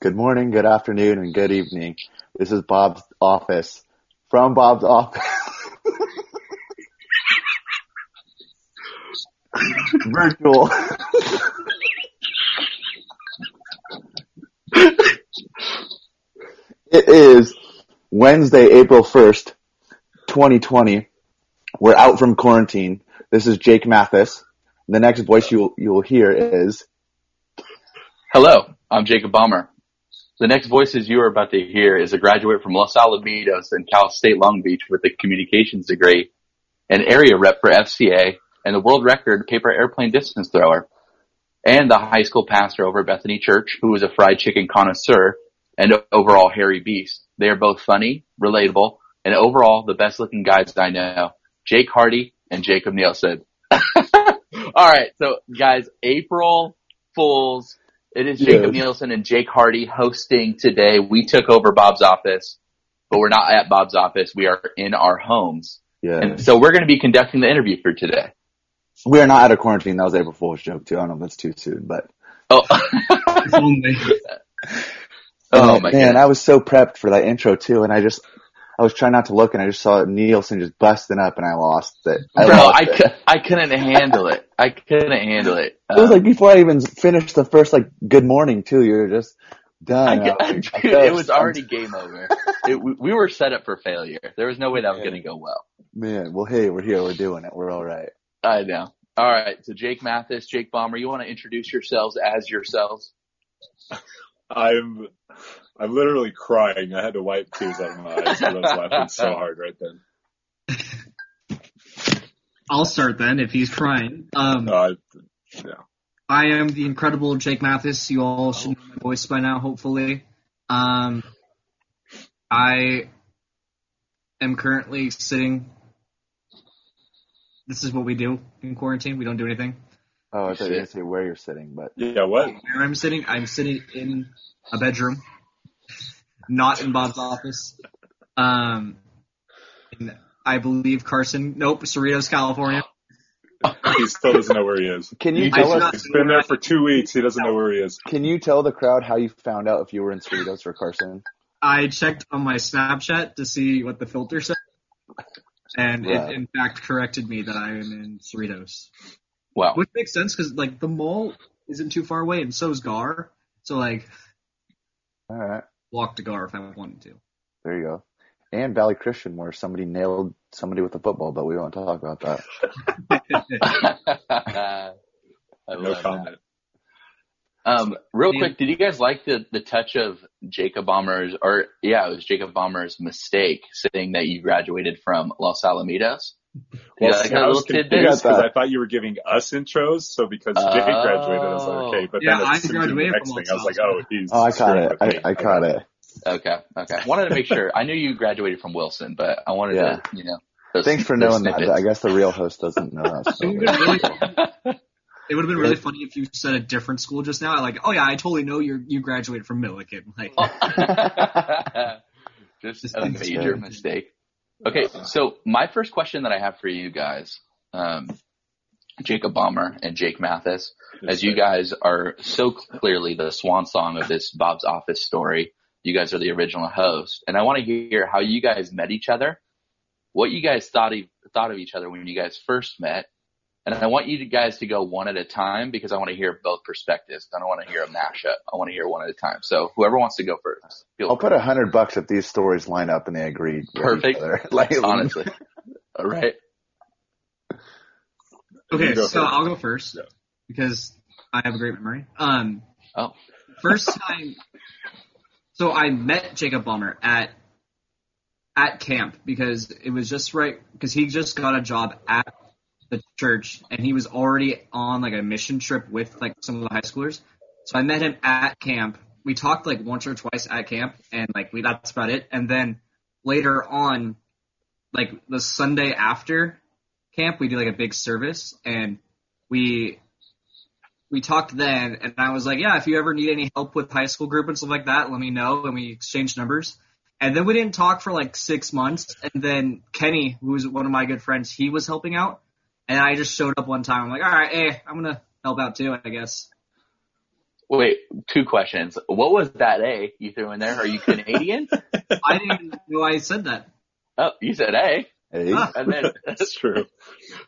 Good morning, good afternoon, and good evening. This is Bob's office. From Bob's office. Virtual. it is Wednesday, April 1st, 2020. We're out from quarantine. This is Jake Mathis. The next voice you you will hear is Hello, I'm Jacob Bomber. The next voices you are about to hear is a graduate from Los Alamitos and Cal State Long Beach with a communications degree, an area rep for FCA, and the world record paper airplane distance thrower, and the high school pastor over at Bethany Church, who is a fried chicken connoisseur and overall hairy beast. They are both funny, relatable, and overall the best looking guys I know. Jake Hardy and Jacob Nielsen. All right, so guys, April Fools it is Jacob Yes. Nielsen and Jake Hardy hosting today. We took over Bob's office, but we're not at Bob's office. We are in our homes. yeah. And so we're going to be conducting the interview for today. We are not out of quarantine. That was April Fool's joke too. I don't know if that's too soon, but Oh, oh my man, god. I was so prepped for that intro too, and I just I was trying not to look, and I just saw Nielsen just busting up, and I lost it. I Bro, lost I, it. cou- I couldn't handle it. I couldn't handle it. It was Um, like before I even finished the first like good morning too. You were just done. I, I was cou- like, dude, it was already game over. It, we- we were set up for failure. There was no way that was going to go well. man. Well, hey, we're here. We're doing it. We're all right. I know. All right. So Jake Mathis, Jake Bomber, you want to introduce yourselves as yourselves? I'm I'm literally crying. I had to wipe tears out of my eyes because I was laughing so hard right then. I'll start then if he's crying. Um, Uh, yeah. I am the incredible Jake Mathis. You all should know my voice by now, hopefully. Um, I am currently sitting. This is what we do in quarantine. We don't do anything. Oh, I thought you were gonna say where you're sitting, but Yeah, what? Where I'm sitting, I'm sitting in a bedroom, not in Bob's office. Um, in, I believe Carson. Nope, Cerritos, California. He still doesn't know where he is. can you You tell just- us? He's been there for two weeks. He doesn't know where he is. Can you tell the crowd how you found out if you were in Cerritos or Carson? I checked on my Snapchat to see what the filter said, and Right. it in fact corrected me that I am in Cerritos, Wow. which makes sense because like the mall isn't too far away, and so is Gahr. So like All right, walk to Gahr if I wanted to. there you go. And Valley Christian, where somebody nailed somebody with a football, but we won't talk about that. I No love that. comment. Um, real quick, did you guys like the, the touch of Jacob Bomber's, or yeah, it was Jacob Bomber's mistake saying that you graduated from Los Alamitos? Well, Yeah, I got a I was confused because. I thought you were giving us intros. So because Jake Oh. graduated, I was like, okay. But Yeah, then I as soon as you did the next thing, I was like, oh, he's. Oh, I caught it. I, I caught it. Okay, okay. Wanted to make sure. I knew you graduated from Wilson, but I wanted Yeah. to, you know. those- Thanks for those knowing that. I guess the real host doesn't know that. It So. would have been really, it would have been really funny if you said a different school just now. Like, oh yeah, I totally know you you graduated from Millikan. Like, Just Just a major mistake. Okay, so my first question that I have for you guys, um, Jacob Bomber and Jake Mathis, as you guys are so clearly the swan song of this Bob's Office story, you guys are the original host, and I want to hear how you guys met each other, what you guys thought of, thought of each other when you guys first met, and I want you guys to go one at a time because I want to hear both perspectives. I don't want to hear a mashup. I want to hear one at a time. So whoever wants to go first, feel I'll free. put a hundred bucks if these stories line up and they agree. with each Perfect. Like, honestly. All right. okay, so first. I'll go first because I have a great memory. Um, Oh. first time, so I met Jacob Bomber at at camp because it was just right because he just got a job at the church and he was already on like a mission trip with like some of the high schoolers. So I met him at camp. We talked like once or twice at camp and like we that's about it. And then later on, like the Sunday after camp, we do like a big service and we we talked then and I was like, yeah, if you ever need any help with high school group and stuff like that, let me know. And we exchanged numbers. And then we didn't talk for like six months. And then Kenny, who was one of my good friends, he was helping out. And I just showed up one time. I'm like, all right, hey, I'm going to help out too, I guess. Wait, two questions. What was that A you threw in there? Are you Canadian? I didn't even know I said that. oh, you said A. Hey, Ah. And then, That's true.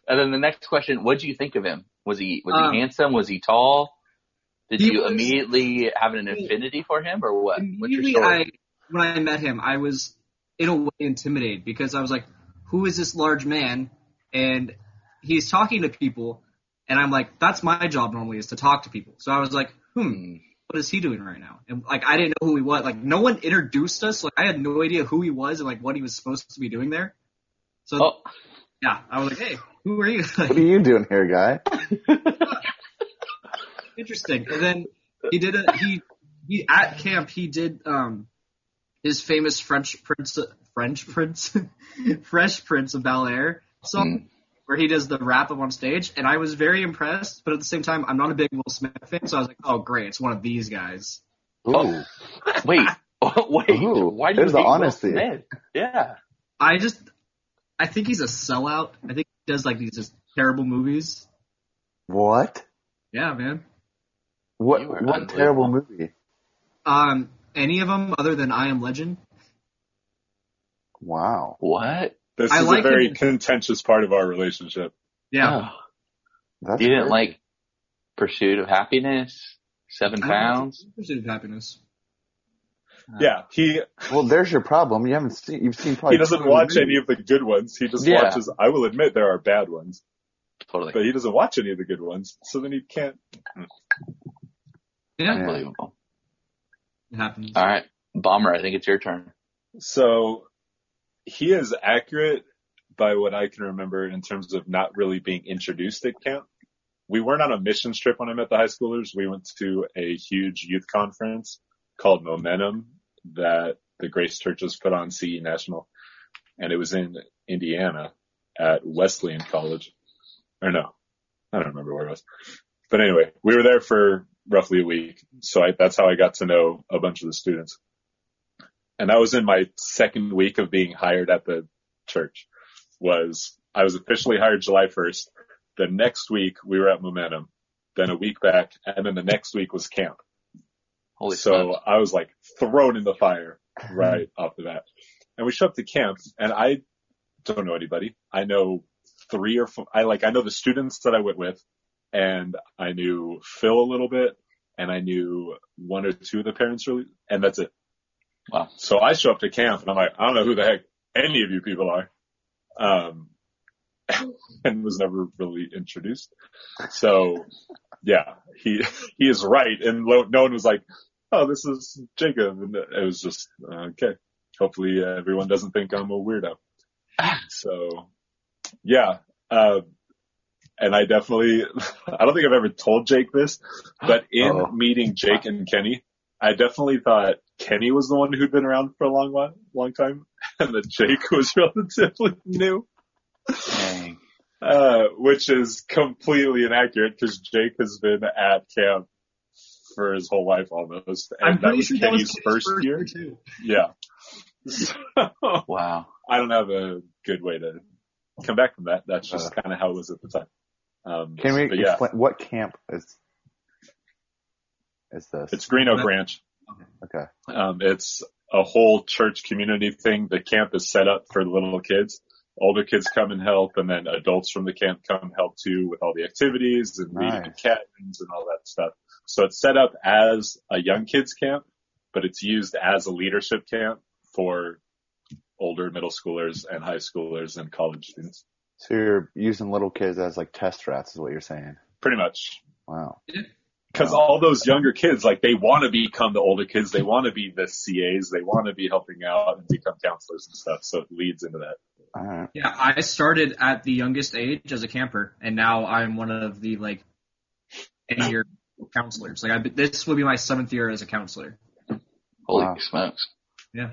and then the next question, what did you think of him? Was he, was Um, he handsome? Was he tall? Did he you was- immediately have an affinity for him or what? What's your Immediately, story? I when I met him, I was in a way intimidated because I was like, "Who is this large man?" And he's talking to people, and I'm like, "That's my job normally is to talk to people." So I was like, "Hmm, Hmm. what is he doing right now?" And like, I didn't know who he was. Like, no one introduced us. Like, I had no idea who he was and like what he was supposed to be doing there. So Oh, yeah, I was like, "Hey, who are you?" what are you doing here, guy? interesting. And then he did a he he at camp he did um his famous French Prince French Prince Fresh Prince of Bel Air song Hmm. Where he does the rap up on stage, and I was very impressed. But at the same time, I'm not a big Will Smith fan, so I was like, oh great, it's one of these guys. Ooh. Oh. wait, wait. Ooh, why do you there's the hate Will honesty. Smith? Yeah. I just I think he's a sellout. I think he does like these just terrible movies. What? Yeah, man. What? What terrible movie? Um, any of them other than I Am Legend. Wow. What? This I is like a very him. contentious part of our relationship. Yeah. Oh. You didn't weird. like Pursuit of Happiness? Seven I pounds? Pursuit of Happiness. Yeah, he Well, there's your problem. You haven't seen. You've seen probably. he doesn't watch movies. any of the good ones. He just Yeah. watches. I will admit there are bad ones, Totally. but he doesn't watch any of the good ones. So then he can't. Yeah, Unbelievable. it happens. All right. Bomber, I think it's your turn. So he is accurate by what I can remember in terms of not really being introduced at camp. We weren't on a mission trip when I met the high schoolers. We went to a huge youth conference called Momentum that the Grace Churches put on CE National. And it was in Indiana at Wesleyan College. Or no, I don't remember where it was. But anyway, we were there for roughly a week. So I, that's how I got to know a bunch of the students and I was in my second week of being hired at the church was I was officially hired July 1st. The next week we were at Momentum, then a week back, and then the next week was camp. Holy so smokes. I was like thrown in the fire right off the bat. And we show up to camp and I don't know anybody. I know three or four, I like, I know the students that I went with and I knew Phil a little bit and I knew one or two of the parents really, and that's it. Wow. So I show up to camp and I'm like, I don't know who the heck any of you people are. Um, and was never really introduced. So yeah, he, he is right. And lo- no one was like, Oh, this is Jacob. And it was just, uh, okay. Hopefully uh, everyone doesn't think I'm a weirdo. So yeah, uh, and I definitely, I don't think I've ever told Jake this, but in Uh-oh. meeting Jake and Kenny, I definitely thought Kenny was the one who'd been around for a long while, long time, and that Jake was relatively new, Dang. uh, which is completely inaccurate because Jake has been at camp for his whole life almost, and I'm that was sure that was Kenny's Kenny's first year. too. Yeah. So, Wow. I don't have a good way to come back from that. That's just Uh. kind of how it was at the time. Um, Can we yeah, explain what camp is? Is this? it's Green Oak Ranch. okay. Um, it's a whole church community thing. The camp is set up for little kids. Older kids come and help, and then adults from the camp come help too with all the activities and reading Nice. to catons and all that stuff. So it's set up as a young kids camp, but it's used as a leadership camp for older middle schoolers and high schoolers and college students. So you're using little kids as like test rats, is what you're saying? Pretty much. Wow. Because all those younger kids, like they want to become the older kids. They want to be the CAs. They want to be helping out and become counselors and stuff. So it leads into that. All right. Yeah, I started at the youngest age as a camper, and now I'm one of the like eight year counselors. Like I, this will be my seventh year as a counselor. Holy Wow. smokes. Yeah.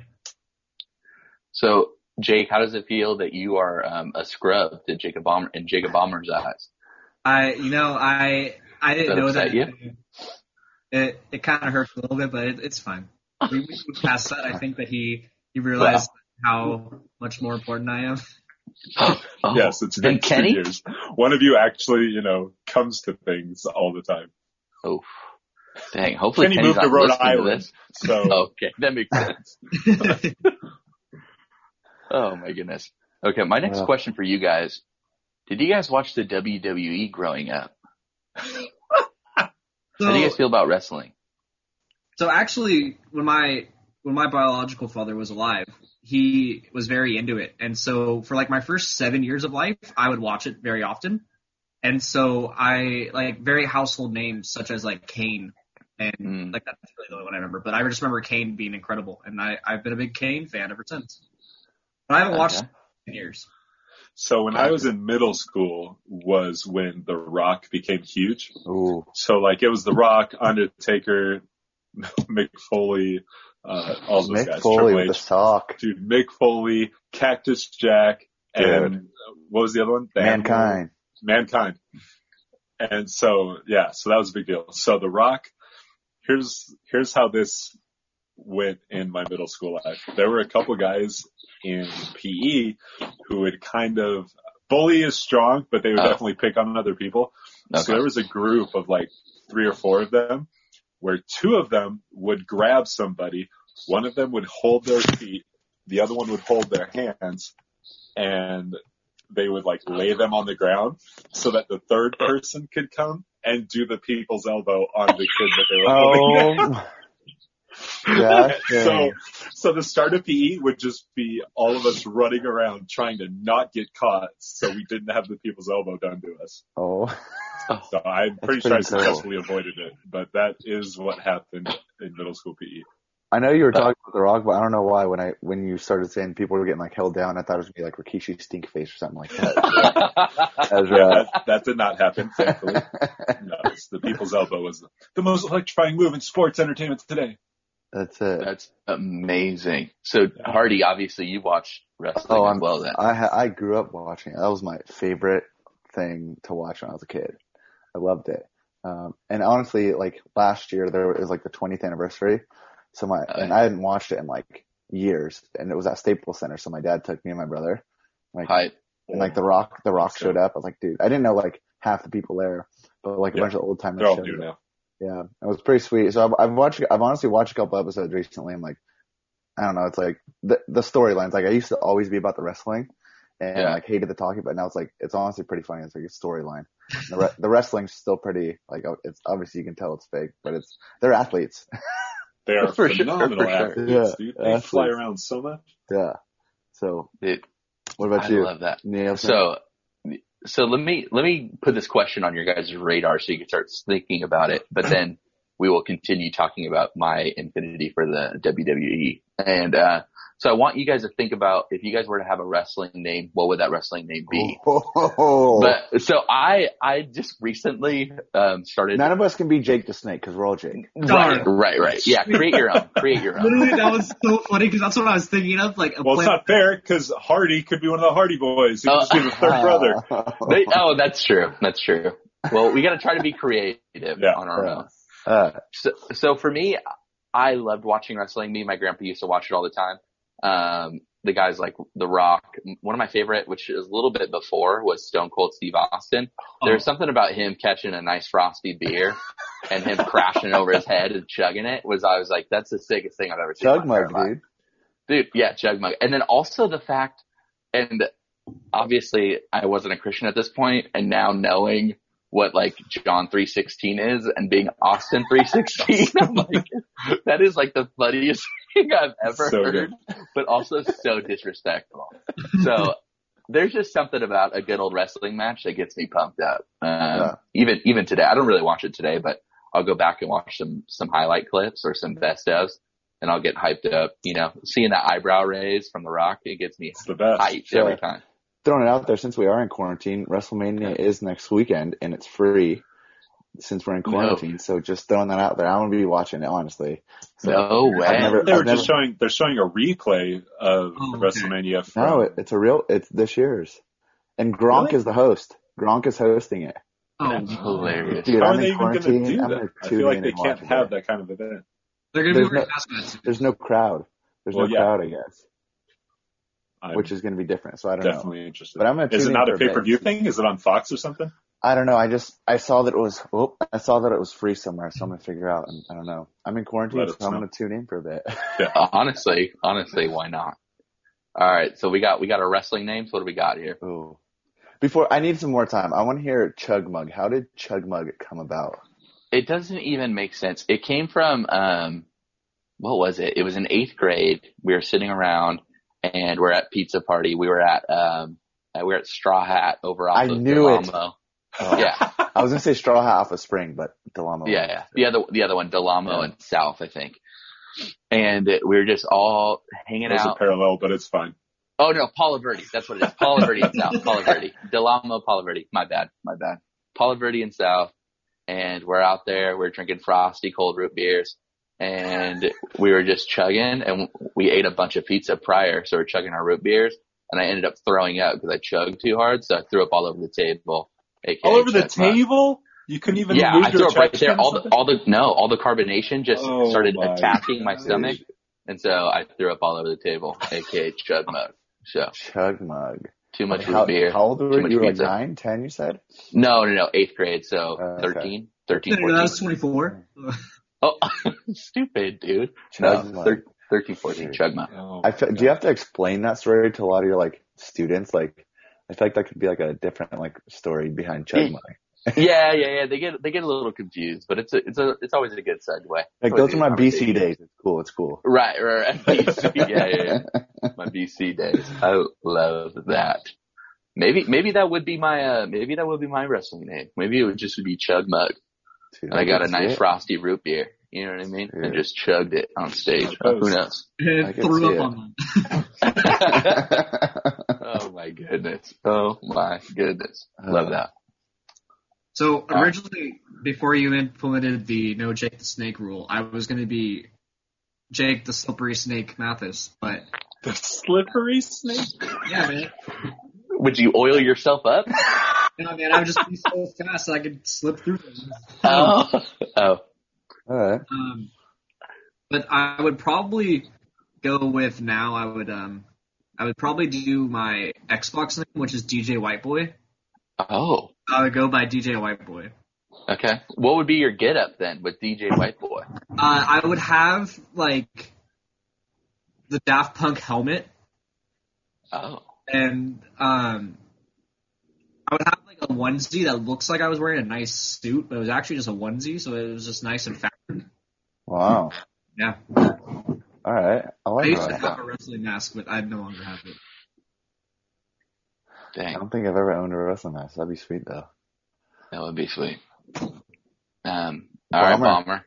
So, Jake, how does it feel that you are um, a scrub to Jacob Bomber in Jacob Bomber's eyes? I, you know, I, I didn't that know that. you? It, it kind of hurts a little bit, but it, it's fine. We, we moved past that. I think that he, he realized how much more important I am. Oh, yes, it's been two years. One of you actually, you know, comes to things all the time. Oh, Dang, hopefully Kenny Kenny's moved to not Rhode listening to Island, so Okay, that makes sense. Oh my goodness. Okay, my next Yeah. question for you guys. Did you guys watch the WWE growing up? How do you guys feel about wrestling? so actually, when my when my biological father was alive, he was very into it, and so for like my first seven years of life, I would watch it very often, and so I like very household names such as like Kane. And Mm. like that's really the only one I remember, but I just remember Kane being incredible, and I I've been a big Kane fan ever since. But I haven't watched Okay. in years. So when I was in middle school was when The Rock became huge. Ooh. So like it was The Rock, Undertaker, Mick Foley, uh, all those Mick guys. Foley Triple with the sock. Dude, Mick Foley, Cactus Jack, and uh, what was the other one? The Mankind. Mankind. And so, yeah, so that was a big deal. So The Rock, here's, here's how this went in my middle school life. There were a couple guys in PE who would kind of, bully is strong, but they would Oh. definitely pick on other people. So there was a group of like three or four of them where two of them would grab somebody. One of them would hold their feet. The other one would hold their hands and they would like lay them on the ground so that the third person could come and do the people's elbow on the kid that they were oh holding. Oh. Gosh, so, so the start of PE would just be all of us running around trying to not get caught so we didn't have the people's elbow done to us. Oh. So I'm pretty That's sure I pretty cool. successfully avoided it, but that is what happened in middle school E. PE. I know you were talking about The Rock, but I don't know why when I when you started saying people were getting like held down, I thought it was gonna be like Rikishi Stinkface or something like that. That was, Yeah, uh, that, that did not happen, thankfully. No, it's the people's elbow was the most electrifying move in sports entertainment today. That's it. That's amazing. So Hardy, obviously you watch wrestling Oh, as I'm, well then. I ha- I grew up watching it. That was my favorite thing to watch when I was a kid. I loved it. Um, and honestly, like last year there was like the 20th anniversary. So my, Oh, and I hadn't watched it in like years and it was at Staples Center. So my dad took me and my brother. Like, Hype. and like the rock, the rock So- showed up. I was like, dude, I didn't know like half the people there, but like a Yeah. bunch of old timers They're all showed new up. now. Yeah, it was pretty sweet. So I've, I've watched, I've honestly watched a couple episodes recently. I'm like, I don't know. It's like the the storylines. Like I used to always be about the wrestling, and Yeah. like hated the talking, but now it's like it's honestly pretty funny. It's like a storyline. The re- the wrestling's still pretty like oh, it's obviously you can tell it's fake, but it's they're athletes. They are For sure, phenomenal sure. athletes, Yeah, dude. They fly around so much. yeah. So it, what about I you, I love that. Neil? So, so let me, let me put this question on your guys' radar so you can start thinking about it, but then we will continue talking about my infinity for the WWE. And, uh, so I want you guys to think about if you guys were to have a wrestling name, what would that wrestling name be? Oh. But so I, I just recently, um, started. none of us can be Jake the Snake because we're all Jake. right, right, right. Yeah. Create your own, create your own. Literally, that was so funny because that's what I was thinking of. Like, a Well, it's plan- not fair because Hardy could be one of the Hardy boys. He could just be the third brother. They, oh, that's true. That's true. Well, we got to try to be creative Yeah. on our own. Uh, So, so for me, I loved watching wrestling. Me and my grandpa used to watch it all the time. Um, the guys like The Rock. One of my favorite, which is a little bit before, was Stone Cold Steve Austin. There's something about him catching a nice frosty beer and him crashing over his head and chugging it. Was I was like, that's the sickest thing I've ever seen. Chug mug, dude. Dude, yeah, chug mug. And then also the fact, and obviously I wasn't a Christian at this point, and now knowing what like John 316 is and being Austin 316, I'm like, that is like the funniest thing I've ever So heard, good. but also so disrespectful. So there's just something about a good old wrestling match that gets me pumped up. Um, Yeah. even, even today, I don't really watch it today, but I'll go back and watch some, some highlight clips or some best ofs and I'll get hyped up. You know, seeing that eyebrow raise from The Rock, it gets me It's the best. hyped every time. Throwing it out there since we are in quarantine, WrestleMania is next weekend and it's free since we're in No. quarantine. So just throwing that out there, I'm gonna be watching it honestly. So, No way. I've never- They were I've just never- showing. They're showing a replay of Oh, okay. WrestleMania. From, No, it, it's a real. It's this year's, and Gronk Really? is the host. Gronk is hosting it. oh, That's hilarious. Dude, How I'm are they even going to do that? I feel like they can't have it. that kind of event. They're gonna There's wearing no- hazmat. There's no crowd. There's Well, no yeah. crowd, I guess, I'm which is going to be different. So I don't know. definitely interested. But I'm gonna Is it not a a pay per view thing? Is it on Fox or something? I don't know. I just I saw that it was. Oh, I saw that it was free somewhere, so I'm gonna figure out. And I don't know. I'm in quarantine, so us I'm gonna tune in for a bit. Yeah. honestly, honestly, why not? All right, so we got we got our wrestling names. What do we got here? Ooh. Before I need some more time. I want to hear Chug Mug. How did Chug Mug come about? It doesn't even make sense. It came from um, what was it? It was in eighth grade. We were sitting around and we're at pizza party. We were at um, uh, we were at Straw Hat over off I of knew it. Oh, Yeah, I was gonna say Straw Hat off of spring, but Del Amo. yeah, yeah. The other the other one, Del Amo Yeah. and South, I think. And it, we were just all hanging out. There's a parallel, but it's fine. Oh no, Palo Verde. That's what it is. Palo Verde and South. Palo Verde. Delamo, Palo Verde. My bad. My bad. Palo Verde and South. And we're out there. We're drinking frosty cold root beers. And we were just chugging and we ate a bunch of pizza prior. So we're chugging our root beers. And I ended up throwing up because I chugged too hard. So I threw up all over the table. AKA All over the Chug Mug. table? You couldn't even Yeah, I threw up right there. All the, all the, no, all the carbonation just Oh started my attacking my gosh. stomach. And so I threw up all over the table, aka chug mug. So Chug Mug. too much how, root beer. how old were you? You were like nine, ten, you said? No, no, no, eighth grade. So Oh, okay. 13, 13, that 14. was 24. Mm. Oh, stupid, dude. No, Mug. thir- 13, 14, chug mug. Oh, I fe- do you have to explain that story to a lot of your like students? Like, I feel like that could be like a different like story behind Chug Yeah. Mug. Yeah, yeah, yeah. They get, they get a little confused, but it's a, it's a, it's always a good segue. Like It's those are my BC days. It's cool. It's cool. Right, right, right. BC, yeah, yeah, yeah. My BC days. I love that. Maybe, maybe that would be my, uh, maybe that would be my wrestling name. Maybe it would just be Chug Mug. Dude, And I got a nice it. frosty root beer. You know what I mean? And Yeah. just chugged it on stage. Uh, who knows? I can threw see up it. on them. oh my goodness. Oh my goodness. I love that. So Ah. originally, before you implemented the no Jake the Snake rule, I was going to be Jake the Slippery Snake Mathis, but The slippery snake? yeah, man, Would you oil yourself up? no, man, I would just be so fast that I could slip through things. Oh. Oh. All right. Um, but I would probably go with now. I would um, I would probably do my Xbox name, which is DJ Whiteboy. Oh. I would go by DJ Whiteboy. Okay. What would be your get up then with DJ White Boy? Uh, I would have like the Daft Punk helmet, Oh. and um, I would have like a onesie that looks like I was wearing a nice suit, but it was actually just a onesie, so it was just nice and fat. Wow. Yeah, All right. I I used to that. have a wrestling mask, but I no longer have it. Dang. I don't think I've ever owned a wrestling mask. That'd be sweet though. That would be sweet. Um, all right, Bomber. Bomber.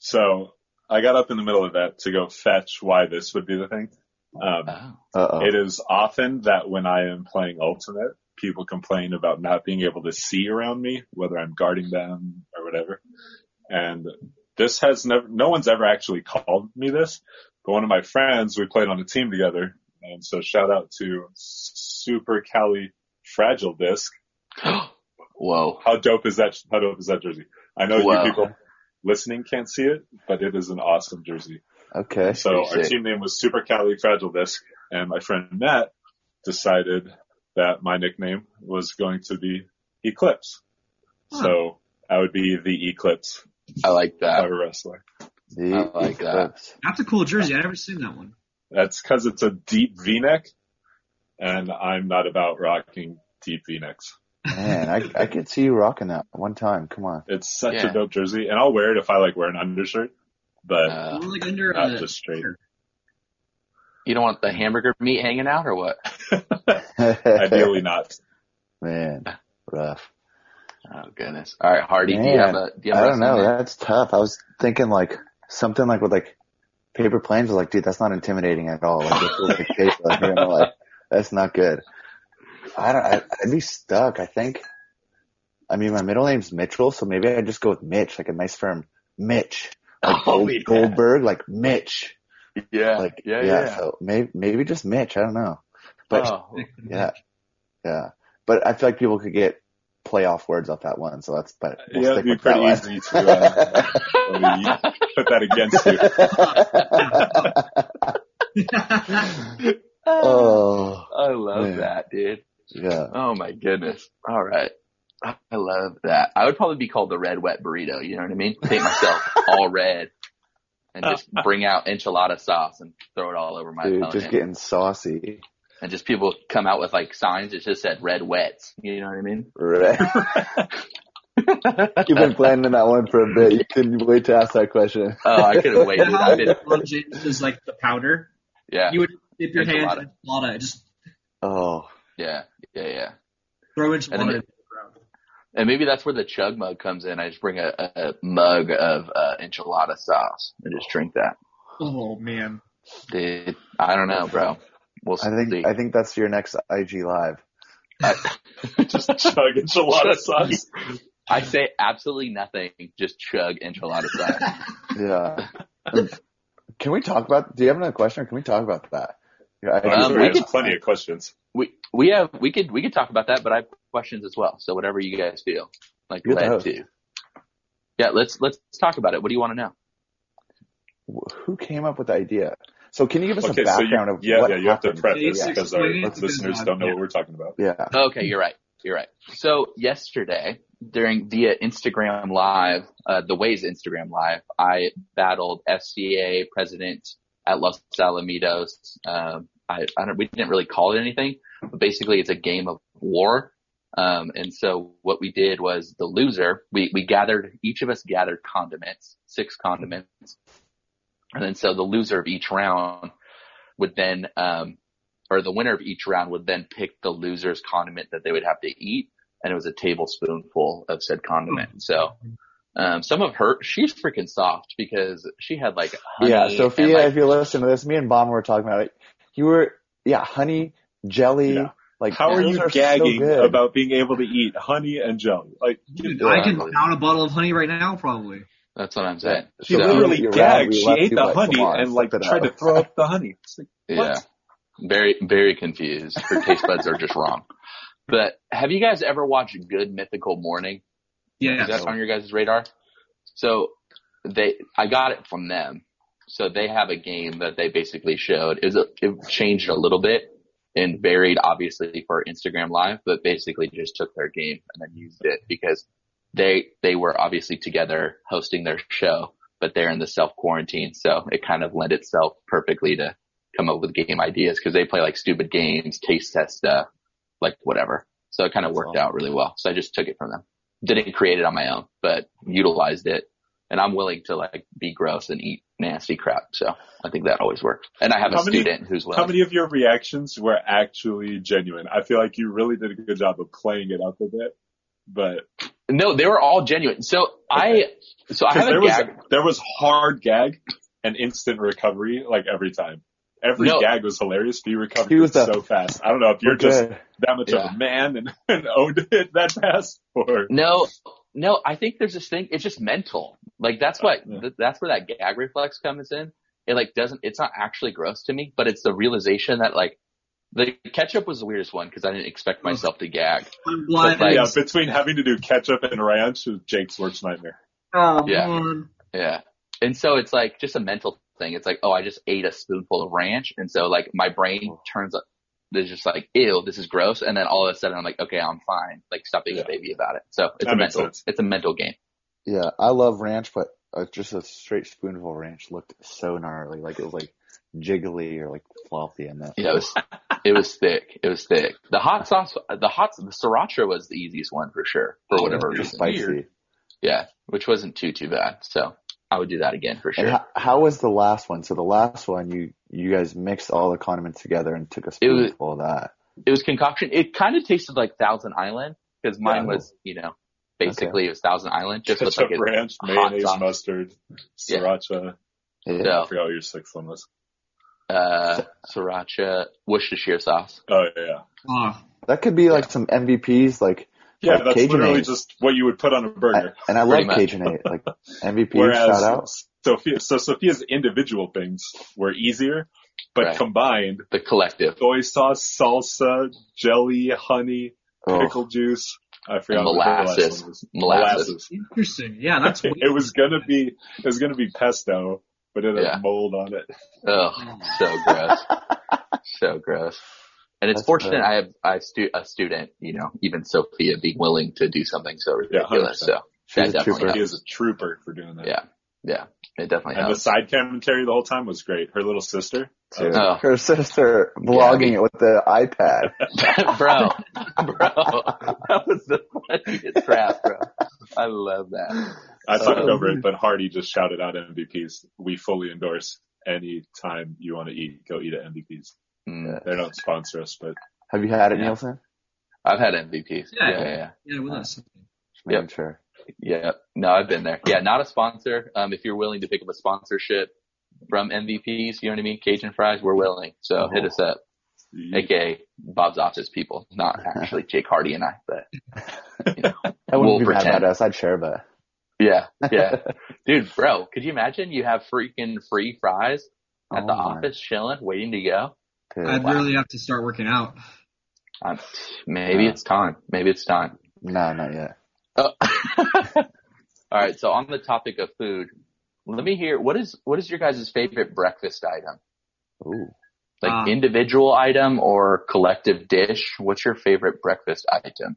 So I got up in the middle of that to go fetch why this would be the thing. Um, oh. It is often that when I am playing Ultimate, people complain about not being able to see around me, whether I'm guarding them or whatever. And this has never, no one's ever actually called me this, but one of my friends, we played on a team together. And so shout out to Super Cali Fragile Disc. Whoa. How dope is that? How dope is that jersey? I know Wow. you people listening can't see it, but it is an awesome jersey. Okay. So our sick. team name was Super Cali Fragile Disc, and my friend Matt decided that my nickname was going to be Eclipse. So I would be the Eclipse I like of that. a wrestler. The I like that. Eclipse. That's a cool jersey. I never seen that one. That's because it's a deep V-neck, and I'm not about rocking deep V-necks. Man, I I could see you rocking that one time. Come on. It's such Yeah. a dope jersey, and I'll wear it if I like wear an undershirt, but Uh, Or like under not a just straight. you don't want the hamburger meat hanging out or what? Ideally not. Man, rough. Oh goodness. All right, Hardy, do you Man, have a, do you have I don't know. name? That's tough. I was thinking like something like with like paper planes. I was like, dude, that's not intimidating at all. Like, like paper. Like, you're gonna, like, that's not good. I don't. I, I'd be stuck. I think. I mean, my middle name's Mitchell, so maybe I just go with Mitch, like a nice firm Mitch. Like Oh, Gold, yeah. Goldberg, like Mitch. Yeah. Like yeah, yeah. So maybe maybe just Mitch. I don't know. But oh, yeah, yeah. But I feel like people could get playoff words off that one, so that's. But we'll yeah, it'd be with pretty that easy to uh, I mean, you put that against you. oh, I love Man. that, dude. yeah. Oh my goodness. All right. I love that. I would probably be called the red wet burrito. You know what I mean? Paint myself all red and just bring out enchilada sauce and throw it all over my Dude, opponent. just getting saucy. And just people come out with like signs that just said red wets. You know what I mean? Right. You've been planning that one for a bit. You couldn't wait to ask that question. Oh, I couldn't wait. You Dude. know I've how been, LeBron James is like the powder? yeah, You would dip your hand Enchilada. in enchilada, just Oh, yeah, yeah, yeah. throw And enchilada then- in the ground. And maybe that's where the chug mug comes in. I just bring a, a mug of uh, enchilada sauce and just drink that. Oh man. Dude, I don't know, bro. We'll I see. think I think that's your next IG live. Just chug enchilada sauce. I say absolutely nothing. Just chug enchilada sauce. Yeah. Can we talk about? Do you have another question? Or can we talk about that? Yeah, Um, sure, we there's could- plenty of questions. we we have we could we could talk about that, but I have questions as well. So whatever you guys feel like You're led to. Yeah, let's let's talk about it. What do you want to know? who came up with the idea? So can you give us Okay, a so you, background of yeah, what yeah, you have to happened? preface Basics, because our explain it to listeners don't know yeah. what we're talking about. Yeah. Okay, you're right. You're right. So yesterday, during via Instagram Live, uh, the Ways Instagram Live, I battled FCA president at Los Alamitos. Um, I, I don't, we didn't really call it anything, but basically it's a game of war. Um, and so what we did was the loser, we, we gathered, each of us gathered condiments, six condiments. And then so the loser of each round would then, um, or the winner of each round would then pick the loser's condiment that they would have to eat. And it was a tablespoonful of said condiment. So, um, some of her, she's freaking soft because she had like honey. yeah, and, Sophia, like- if you listen to this, me and Bomb were talking about it. You were, yeah, honey, jelly, Yeah. like How are you so gagging good. about being able to eat honey and jelly? Like, Dude, I can down a bottle of honey right now, probably. That's what I'm saying. she So So, literally you're right, gagged. She ate the like, honey on, and like tried to throw up the honey. It's like, yeah, very, very confused. Her taste buds are just wrong. But have you guys ever watched Good Mythical Morning? Yeah. Is that on your guys' radar? So they, I got it from them. So they have a game that they basically showed. It was a, it changed a little bit and varied obviously for Instagram live, but basically just took their game and then used it because they, they were obviously together hosting their show, but they're in the self quarantine. So it kind of lent itself perfectly to come up with game ideas because they play like stupid games, taste test stuff, like whatever. So it kind of worked out really well. So I just took it from them didn't create it on my own, but utilized it. And I'm willing to like be gross and eat nasty crap. So I think that always works. And I have a many- student who's How many of your reactions were actually genuine? I feel like you really did a good job of playing it up a bit, but no, they were all genuine. So I, so I because have there a was gag. there was hard gag and instant recovery like every time. Every No. gag was hilarious, but you recovered He was it the- so fast. I don't know if you're We're just good. that much Yeah. of a man and, and owned it that fast, or No, no, I think there's this thing. It's just mental. Like that's what, Yeah. th- that's where that gag reflex comes in. It like doesn't, it's not actually gross to me, but it's the realization that like the ketchup was the weirdest one because I didn't expect myself to gag. I'm blind. Like- yeah, between having to do ketchup and ranch was Jake's worst nightmare. oh, Yeah. man. Yeah. And so it's like just a mental thing. It's like, oh, I just ate a spoonful of ranch. And so like my brain turns up, there's just like, ew, this is gross. And then all of a sudden I'm like, okay, I'm fine. Like stop being Yeah. a baby about it. So it's That a mental, sense. it's a mental game. Yeah, I love ranch, but uh, just a straight spoonful of ranch looked so gnarly. Like it was like jiggly or like floppy and that. Yeah, it was, it was thick. It was thick. The hot sauce, the hot, the sriracha was the easiest one for sure, for whatever Just reason. spicy. Yeah. Which wasn't too, too bad. So I would do that again for And sure. how, how was the last one? So the last one, you you guys mixed all the condiments together and took a It was- spoonful of that. it was concoction. It kind of tasted like Thousand Island because mine Yeah. was, you know, basically it was Thousand Island just with Ketchup, like a ranch, hot mayonnaise, sauce. mustard, Yeah. sriracha. Yeah. So- I forgot what your sixth one was. Uh, sriracha, Worcestershire sauce. Oh yeah, Oh, That could be like some MVPs, like yeah. Like that's Cajun literally eggs. just what you would put on a burger. and I love Pretty. Cajun eight, like MVP Whereas shout out. Sophia, so Sophia's individual things were easier, but Right. combined, The collective. soy sauce, salsa, jelly, honey, Oh, pickle juice. I And forgot what the last molasses. one was. Molasses. interesting. Yeah, that's weird. It was gonna be, it was gonna be pesto, but it had Yeah. mold on it. Oh, so gross. so gross. And it's That's fortunate good. I have I stu- a student, you know, even Sophia being willing to do something so Yeah, ridiculous. 100%. so She's that a definitely trooper. He helps. is a trooper for doing that. Yeah, yeah, it definitely And the side commentary the whole time was great. Her little sister. Dude, Oh. Her sister vlogging Yeah. it with the iPad. bro, bro, that was the funniest crap, bro. I love that. I talked over it, but Hardy just shouted out MVPs. We fully endorse any time you want to eat, go eat at MVPs. Mm. They don't sponsor us, but Have you had it, Yeah. Nielsen? I've had MVPs. Yeah. Yeah, yeah, yeah. Yeah, with us. Just making Yep. sure. Yeah. No, I've been there. Yeah, not a sponsor. Um, if you're willing to pick up a sponsorship from MVPs, you know what I mean? Cajun fries, we're willing. So hit us up, aka Bob's office people, not actually Jake Hardy and I, but you know. I wouldn't We'll be mad pretend. at us. I'd share but yeah, yeah. Dude, bro, could you imagine you have freaking free fries at Oh the my. office chilling, waiting to go? Dude. I'd really have to start working out. Um, maybe Yeah. it's time. Maybe it's time. No, not yet. Oh. All right. So on the topic of food, let me hear what is what is your guys' favorite breakfast item? Ooh. Like Ah. individual item or collective dish? What's your favorite breakfast item?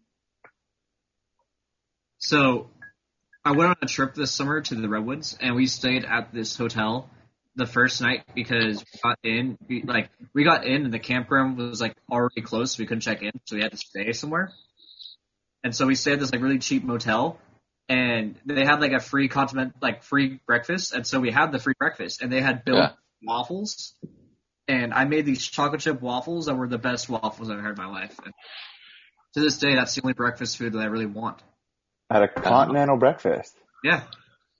So I went on a trip this summer to the Redwoods, and we stayed at this hotel the first night because we got in, we, like we got in, and the campground was like already closed, so we couldn't check in, so we had to stay somewhere. And so we stayed at this like really cheap motel, and they had like a free continent, like free breakfast, and so we had the free breakfast, and they had built Yeah. waffles. And I made these chocolate chip waffles that were the best waffles I've ever had in my life. And to this day, that's the only breakfast food that I really want. At a continental breakfast. Yeah.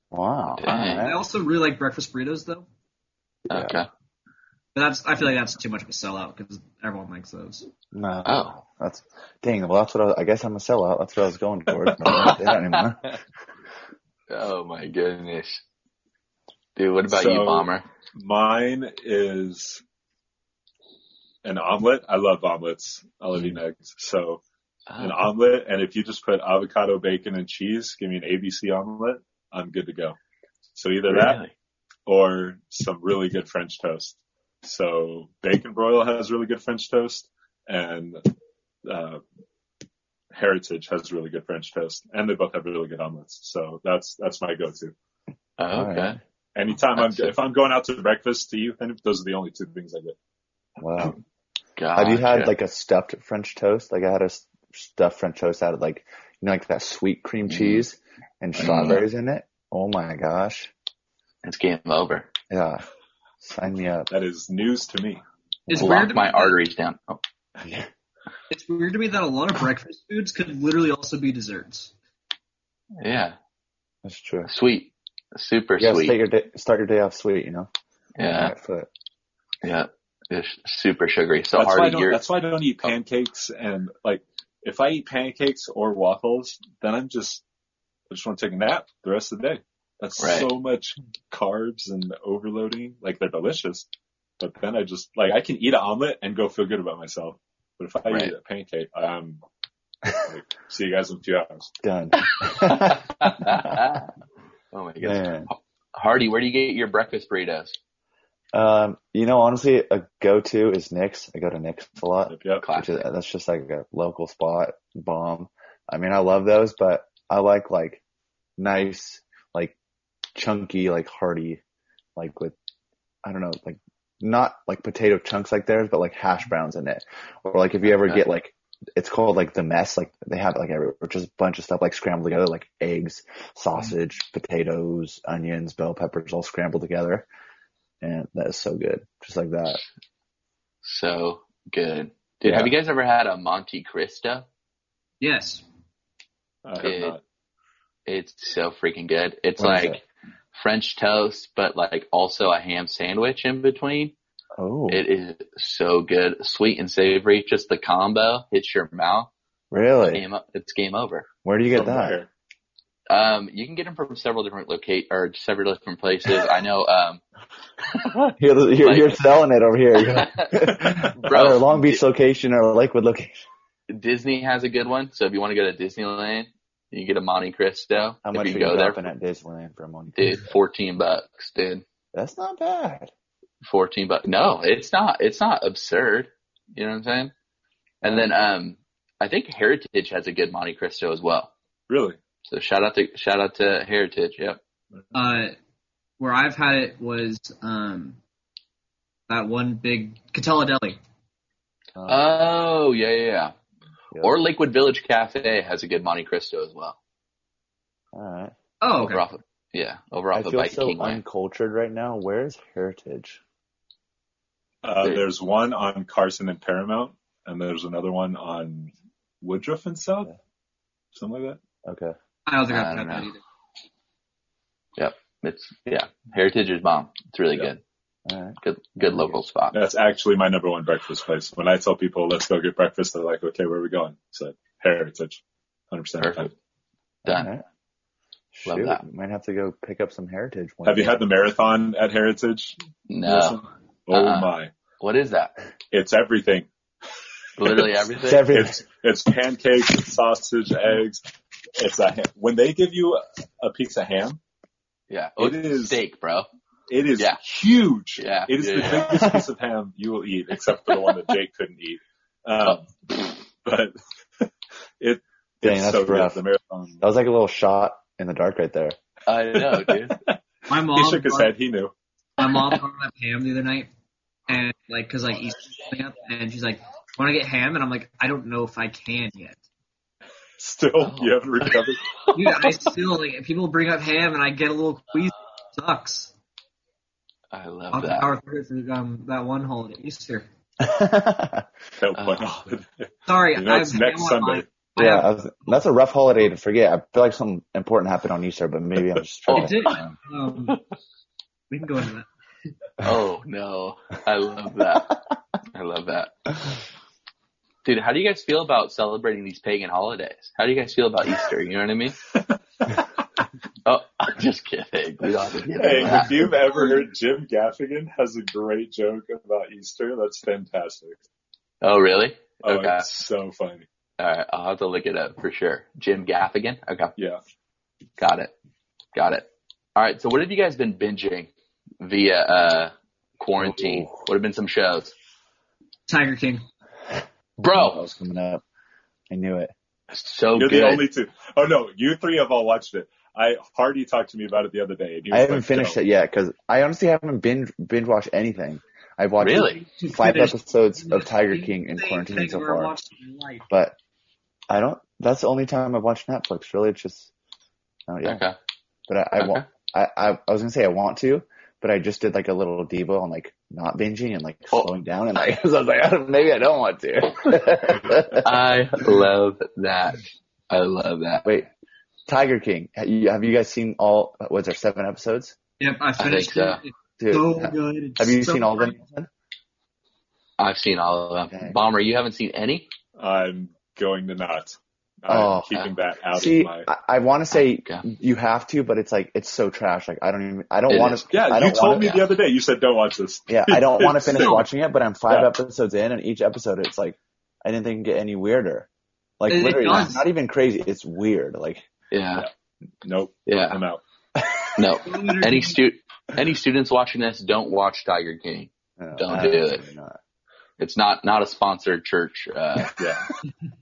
Wow. Dang. I also really like breakfast burritos though. Okay. But that's I feel like that's too much of a sellout because everyone likes those. No. Oh. That's dang. Well, that's what I, was- I guess I'm a sellout. That's what I was going for. but I'm not there anymore. oh my goodness. Dude, what about So- you, Bomber? mine is an omelet. I love omelets. I love eating eggs. So an Oh, omelet, and if you just put avocado, bacon, and cheese, give me an ABC omelet, I'm good to go. So either that or some really good French toast. So Bacon Broil has really good French toast, and uh, Heritage has really good French toast, and they both have really good omelets. So that's that's my go-to. Oh, okay. Alright. Anytime I'm it. if I'm going out to breakfast to you, and those are the only two things I get. Wow. Gotcha. Have you had like a stuffed French toast? Like I had a stuffed French toast out of like, you know, like that sweet cream Mhm. cheese and strawberries in it. Oh my gosh. It's game over. Yeah. Sign me up. That is news to me. It's Lock weird. To my me that, arteries down. Oh, it's weird to me that a lot of breakfast foods could literally also be desserts. yeah. That's true. Sweet. Super You sweet. start your day, start your day off sweet, you know? Yeah. Right foot. Yeah. It's super sugary. So that's why I Hardy, That's why I don't eat oh. pancakes and like if I eat pancakes or waffles, then I'm just I just want to take a nap the rest of the day. That's Right. so much carbs and overloading. Like they're delicious, but then I just like I can eat an omelet and go feel good about myself. But if I Right. eat a pancake, um, like, see you guys in a few hours. Done. oh my goodness. Man. Hardy, where do you get your breakfast burritos? Um, you know, honestly, a go-to is Nick's. I go to Nick's a lot. Yep, yep. Which is, that's just like a local spot, bomb. I mean, I love those, but I like like nice, like chunky, like hearty, like with, I don't know, like not like potato chunks like theirs, but like hash browns in it. Or like if you ever Okay. get like, it's called like the mess, like they have it like everywhere, just a bunch of stuff like scrambled together, like eggs, sausage, mm-hmm. potatoes, onions, bell peppers all scrambled together. And that is so good. Just like that. So good. Dude, Yeah. have you guys ever had a Monte Cristo? Yes. I have It- not. It's so freaking good. It's What is like French toast, but like also a ham sandwich in between. Oh, It is so good. Sweet and savory. Just the combo hits your mouth. really? Game, it's game over. Where do you get From that? Um, you can get them from several different locate or several different places. I know, um, You're, you're, Like- you're selling it over here. Either bro, a Long Beach location or Lakewood location. Disney has a good one. So if you want to go to Disneyland, you get a Monte Cristo. How if much you are go you there, dropping at Disneyland for a month? dude, 14 bucks, dude. That's not bad. 14 bucks. No, it's not, it's not absurd. You know what I'm saying? And then um, I think Heritage has a good Monte Cristo as well. Really? So shout out to shout out to Heritage. Yep. Uh, where I've had it was um that one big Katella Deli. Oh yeah yeah yeah. Yeah. Or Lakewood Village Cafe has a good Monte Cristo as well. all right. Oh, okay. Over off of, yeah, over I off of feel Bike so King Way. uncultured right now. Where's Heritage? Uh, There- there's one on Carson and Paramount, and there's another one on Woodruff and South, something like that. Okay. I don't think I I've don't had that know. either. It's yeah, Heritage is bomb. It's really Yeah. good. All right. Good good local spot. That's actually my number one breakfast place. When I tell people let's go get breakfast, they're like, "Okay, where are we going?" So Heritage, hundred percent. Perfect. Done. right. Love Shoot, that. Might have to go pick up some Heritage. one Have you had the marathon at Heritage? No, Wilson? Oh Uh-uh. my, what is that? it's everything. Literally It's- everything. It's everything. It's it's pancakes, it's sausage, eggs. It's a ham. when they give you a piece of ham, yeah, oh, it's is- steak, bro. It is Yeah. huge. Yeah, It is yeah, the yeah. biggest piece of ham you will eat, except for the one that Jake couldn't eat. Um, but it Dang, it's that's so rough. good. The marathon. That was like a little shot in the dark right there. I know, dude. My mom, He shook his head. He knew. my mom brought up ham the other night, and like, cause like Easter's coming up, and she's like, "Want to get ham?" And I'm like, "I don't know if I can yet." Still, Oh. you haven't recovered. Dude, I still like people bring up ham, and I get a little queasy. It sucks. I love I'll that. power through it um, that one holiday, Easter. That Oh. one holiday. Sorry, You know, I it's have next ham Sunday. my- yeah, was, that's a rough holiday to forget. I feel like something important happened on Easter, but maybe I'm just Oh. It did. Um, we can go into that. Oh no, I love that. I love that. Dude, how do you guys feel about celebrating these pagan holidays? How do you guys feel about Easter? You know what I mean? Oh, I'm just kidding. We don't have to get into Hey, that. if you've ever heard Jim Gaffigan has a great joke about Easter, that's fantastic. Oh, really? Oh, Okay. it's so funny. All right, I'll have to look it up for sure. Jim Gaffigan. Okay, Yeah. got it, got it. All right, so what have you guys been binging via uh quarantine? Ooh. What have been some shows, Tiger King. Bro, that was coming up. I knew it. So You're good. the only two. Oh no, you three have all watched it. I Hardy talked to me about it the other day. And I haven't like, finished "No." it yet because I honestly haven't binge binge watched anything. I've watched Really? five episodes of Tiger King in quarantine so far, watched in life. but I don't. That's the only time I've watched Netflix. Really, it's just. Oh yeah, Okay. but I I, Okay. want, I I I was gonna say I want to, but I just did like a little devo on like not binging and like Oh. slowing down and like so I was like I don't- maybe I don't want to. I love that. I love that. Wait, Tiger King. Have you, have you guys seen all? Was there seven episodes? Yep, I finished so. Uh, it. It's Dude, so ha- good. It's have you so seen all of them? I've seen all of them. Okay. Bomber, you haven't seen any? I'm going to not. I'm Oh. keeping that out See, of my. I, I want to say Okay. you have to, but it's like it's so trash. Like I don't even. I don't want to. Yeah, I you don't told wanna, me the other day. You said don't watch this. Yeah, I don't want to finish No. watching it, but I'm five Yeah. episodes in, and each episode it's like I didn't think it get any weirder. Like It- it literally, not, does. not even crazy. It's weird. Like Yeah. Nope. Yeah. I'm out. No. Any stu any students watching this, don't watch Tiger King. no, Don't do it. not. It's not not a sponsored church uh, Yeah.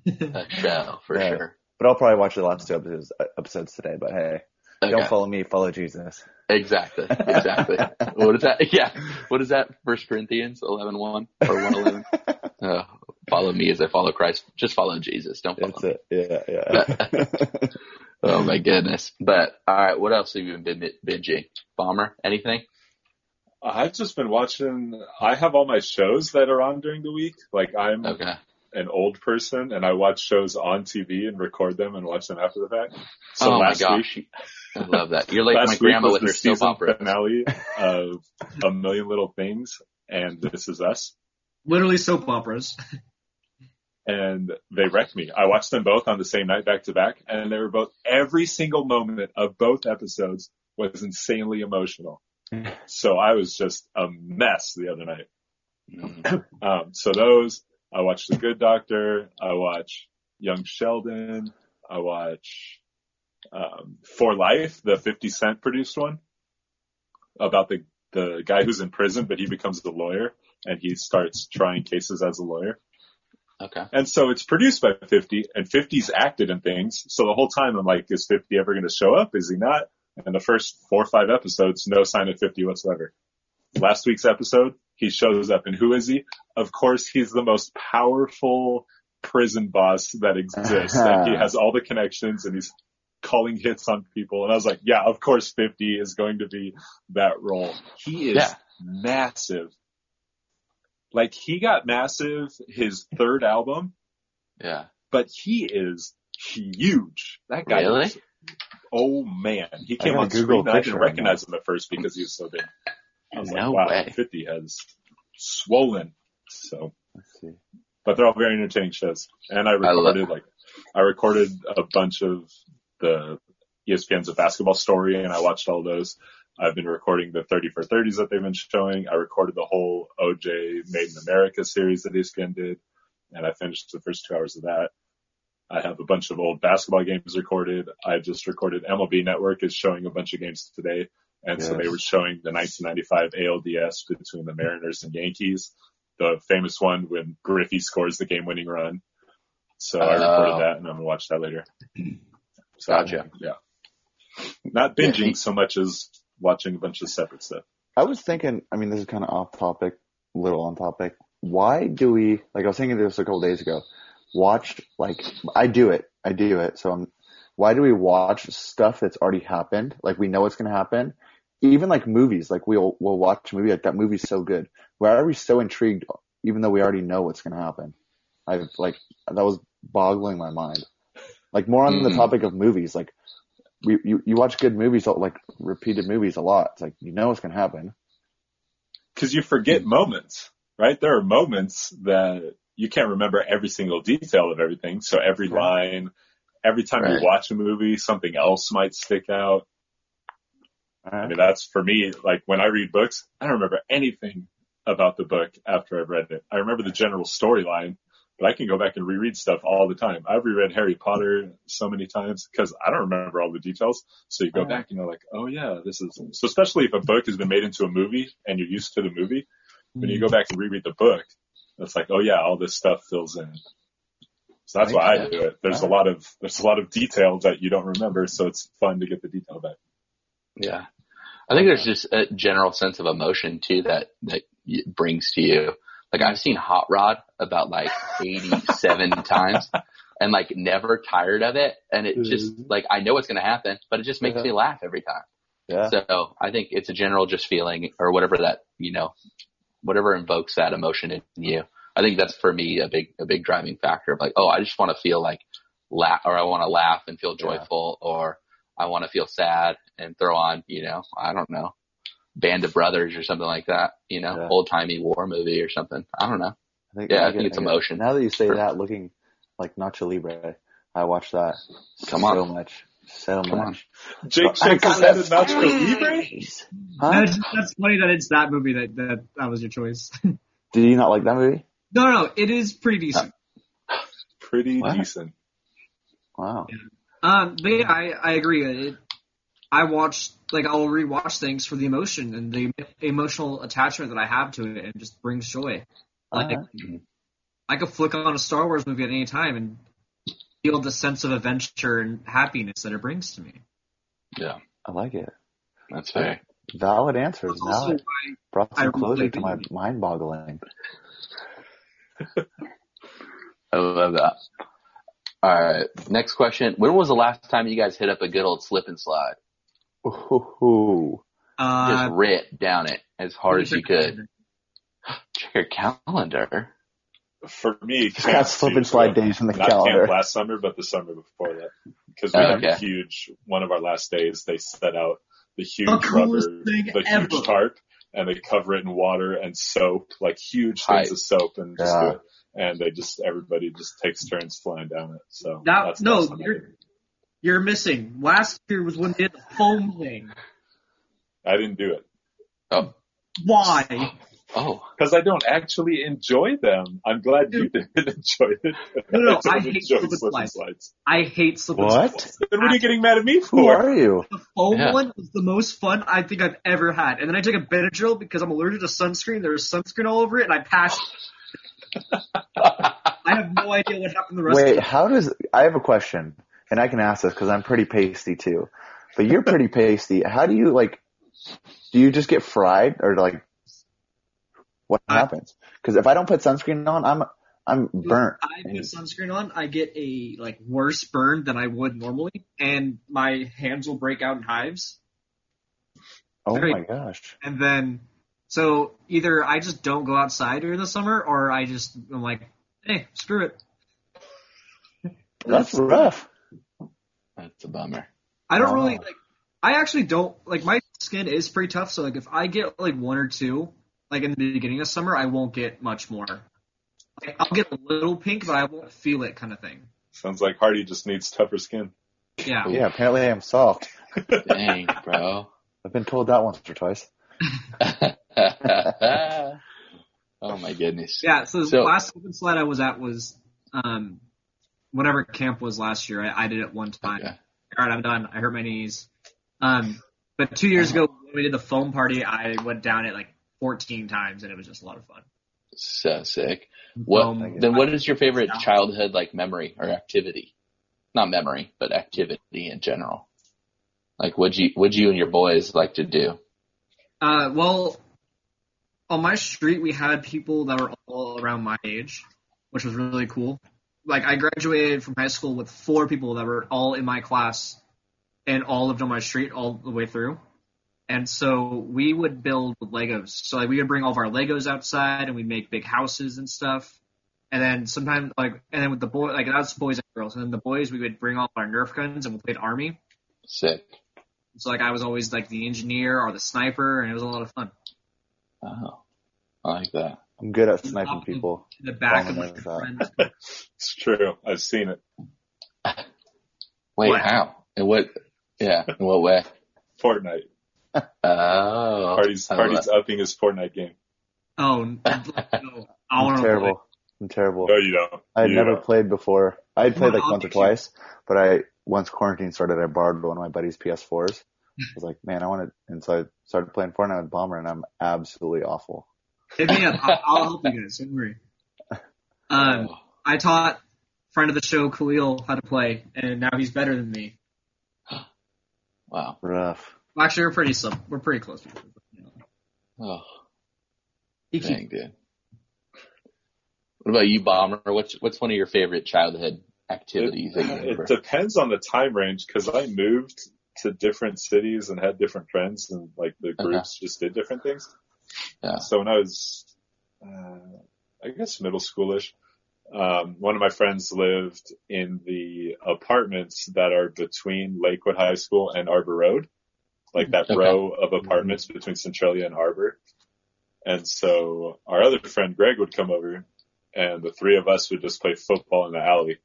uh, show for Yeah. sure. But I'll probably watch the last two episodes episodes today. But hey, Okay. don't follow me, follow Jesus. Exactly. Exactly. what is that? Yeah. What is that? First Corinthians eleven one or one eleven? Uh, follow me as I follow Christ. Just follow Jesus. Don't follow That's me. it. Yeah, yeah. Oh my goodness. But all right, what else have you been binging? Bomber? Anything? I've just been watching. I have all my shows that are on during the week. Like I'm Okay. an old person and I watch shows on TV and record them and watch them after the fact. So oh my gosh. week, I love that. You're like my grandma with her soap season opera. finale of A Million Little Things and This Is Us. Literally soap operas. and they wrecked me. I watched them both on the same night back to back and they were both, every single moment of both episodes was insanely emotional. So I was just a mess the other night. Mm. Um, so those, I watch The Good Doctor, I watch Young Sheldon, I watch, um, For Life, the 50 Cent produced one about the, the guy who's in prison, but he becomes a lawyer and he starts trying cases as a lawyer. Okay. And so it's produced by 50 and 50's acted in things. So the whole time I'm like, is 50 ever going to show up? Is he not? And the first four or five episodes, no sign of 50 whatsoever. Last week's episode, he shows up and who is he? Of course, he's the most powerful prison boss that exists. and he has all the connections and he's calling hits on people. And I was like, yeah, of course 50 is going to be that role. He is Yeah. massive. Like he got massive his third album, Yeah. but he is huge. That guy Really? is, oh man. He came on Google screen I didn't recognize him at first because he was so big. I was No like, wow, way. 50 has swollen. So, Let's see. but they're all very entertaining shows. And I love- recorded like, I recorded a bunch of the ESPN's A Basketball Story and I watched all those. I've been recording the 30 for 30s that they've been showing. I recorded the whole OJ Made in America series that ESPN did and I finished the first two hours of that. I have a bunch of old basketball games recorded. I just recorded MLB Network is showing a bunch of games today. And so they were showing the 1995 ALDS between the Mariners and Yankees, the famous one when Griffey scores the game winning run. So I recorded Oh. that and I'm gonna watch that later. So, Gotcha. Yeah. Not binging so much as watching a bunch of separate stuff. I was thinking, I mean, this is kind of off topic, little on topic. Why do we, like I was thinking this a couple days ago, watch, like, I do it, I do it, so I'm, why do we watch stuff that's already happened? Like we know what's going to happen. Even like movies, like we'll, we'll watch a movie, like that movie's so good. Why are we so intrigued even though we already know what's going to happen? I like, that was boggling my mind. Like more on the Mhm. topic of movies, like we, you, you watch good movies, like repeated movies a lot. It's like, you know what's going to happen. Cause you forget mm. moments, right? There are moments that you can't remember every single detail of everything. So every Right. line, every time Right. you watch a movie, something else might stick out. I uh-huh. mean, that's for me, like when I read books, I don't remember anything about the book after I've read it. I remember the general storyline, but I can go back and reread stuff all the time. I've reread Harry Potter so many times because I don't remember all the details. So you go Right. back and you're like, oh yeah, this is, so especially if a book has been made into a movie and you're used to the movie, when you go mm-hmm. back and reread the book, it's like, oh yeah, all this stuff fills in. So that's why I do it. There's a lot of, there's a lot of detail that you don't remember. So it's fun to get the detail back. Yeah. I think there's just a general sense of emotion too that, that brings to you. Like I've seen Hot Rod about like 87 times and like never tired of it. And it just mm-hmm. like, I know what's going to happen, but it just makes Yeah. me laugh every time. Yeah. So I think it's a general just feeling or whatever that, you know, whatever invokes that emotion in you. I think that's for me a big, a big driving factor of like, oh, I just want to feel like laugh or I want to laugh and feel Yeah. joyful or I want to feel sad and throw on, you know, I don't know, Band of Brothers or something like that, you know, Yeah. old timey war movie or something. I don't know. I think, Yeah, I get- think it's get- emotion. Now that you say For- that, looking like Nacho Libre, I watched that Come so on. much, so Come on. much. Jake I shakes his got head that Nacho Libre. Huh? That's, that's funny that it's that movie that that, that was your choice. Did you not like that movie? no, no, it is pretty decent. Pretty What? decent. Wow. Um, but yeah, I, I agree. It, I watch, like, I'll rewatch things for the emotion and the emotional attachment that I have to it and it just brings joy. Like, Uh-huh. I could flick on a Star Wars movie at any time and feel the sense of adventure and happiness that it brings to me. Yeah, I like it. that's fair. Valid answers. Now it brought some closure really to my mind boggling. I love that. All right. Next question. When was the last time you guys hit up a good old slip and slide? Ooh. Uh, Just rip down it as hard as you could. Check your calendar. For me, Just got slip and slide days in the not calendar. camp last summer, but the summer before that. Because we had a huge, one of our last days, they set out the huge The rubber, thing the ever. huge tarp, and they cover it in water and soap, like huge Hype. things of soap, and just Yeah. do it. And they just, everybody just takes turns flying down it. So That, that's no, last time I did you're, it. You're missing. Last year was when they did the foam thing. I didn't do it Oh, Why? oh, because I don't actually enjoy them. I'm glad you didn't enjoy it. No, no, don't I hate enjoy slip and slip slides. slides. I hate slip and What? slides. Then what are you getting mad at me for? Who are you? The foam Yeah. one was the most fun I think I've ever had. And then I took a Benadryl because I'm allergic to sunscreen. There was sunscreen all over it, and I passed. I have no idea what happened the rest Wait, of how does, I have a question and I can ask this cause I'm pretty pasty too, but you're pretty pasty. How do you like, do you just get fried or like, what happens? Cause if I don't put sunscreen on, I'm, I'm burnt. I put sunscreen on, I get a like worse burn than I would normally, and my hands will break out in hives. Oh Very- my gosh. And then, so either I just don't go outside during the summer, or I just I'm like, hey, screw it. That's rough. That's a bummer. I don't Wow. really like. I actually don't like my skin is pretty tough. So like if I get like one or two, like in the beginning of summer, I won't get much more. Like, I'll get a little pink, but I won't feel it, kind of thing. Sounds like Hardy just needs tougher skin. Yeah. Yeah, apparently I am soft. Dang, bro. I've been told that once or twice. oh my goodness. Yeah, so the last open slide I was at was um whatever camp was last year. I, I did it one time. Okay. All right, I'm done. I hurt my knees. Um, but two years ago when we did the foam party, I went down it like 14 times, and it was just a lot of fun. So sick. What Foam- then what is your favorite childhood like memory or activity? Not memory, but activity in general. Like would you would you and your boys like to do? Uh, well, on my street we had people that were all around my age, which was really cool. Like I graduated from high school with four people that were all in my class, and all lived on my street all the way through. And so we would build with Legos. So like we would bring all of our Legos outside and we'd make big houses and stuff. And then sometimes like and then with the boy like that's boys and girls. And then the boys we would bring all our Nerf guns and we played army. Sick. So like I was always like the engineer or the sniper and it was a lot of fun. Oh. I like that. I'm good at sniping people. In the back of Bomber my knows that. friends. It's true. I've seen it. Wait, What? how? In what yeah, in what way? Fortnite. Oh Hardy's I love Hardy's upping his Fortnite game. Oh, no. I I'm want to terrible. I'm terrible. No, you don't. I had You never don't. played before. I had played Well, like once or teach you. twice, but I once quarantine started, I borrowed one of my buddy's PS4s. I was like, man, I want to, and so I started playing Fortnite with Bomber, and I'm absolutely awful. Hit me up. I'll, I'll help you guys. Don't worry. Um, I taught friend of the show Khalil how to play, and now he's better than me. Wow. Rough. Well, actually, we're pretty sim- we're pretty close. Oh, He keeps dang, dude. What about you, Bomber? What's what's one of your favorite childhood activities that you It, it depends on the time range because I moved to different cities and had different friends and like the groups just did different things. Yeah. So when I was, uh, I guess middle schoolish, um, one of my friends lived in the apartments that are between Lakewood High School and Arbor Road, like that Okay. row of apartments between Centralia and Arbor. And so our other friend Greg would come over and the three of us would just play football in the alley,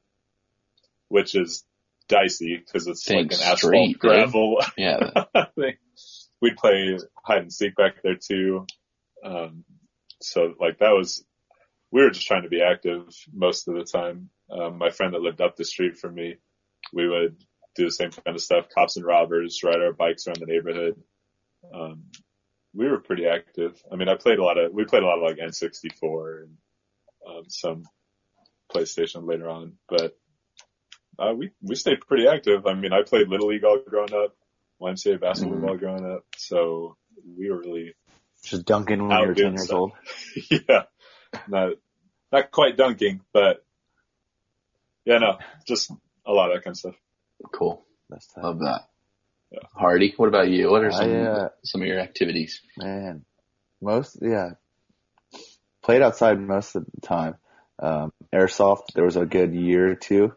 which is dicey because it's Think like an asphalt dude. gravel Yeah. We'd play hide and seek back there too. Um, so like that was, we were just trying to be active most of the time. Um, my friend that lived up the street from me, we would do the same kind of stuff, cops and robbers, ride our bikes around the neighborhood. Um, we were pretty active. I mean, I played a lot of, we played a lot of like N64 and, um, some PlayStation later on, but, uh, we, we stayed pretty active. I mean, I played Little League all growing up, YMCA basketball Mhm. all growing up, so we were really, Just dunking when you were 10 years stuff. old. yeah, not, not quite dunking, but yeah, no, just a lot of that kind of stuff. Cool. That's tough. Love that. Yeah. Hardy, what about you? What are some I, uh, some of your activities? Man, most yeah, played outside most of the time. Um, airsoft. There was a good year or two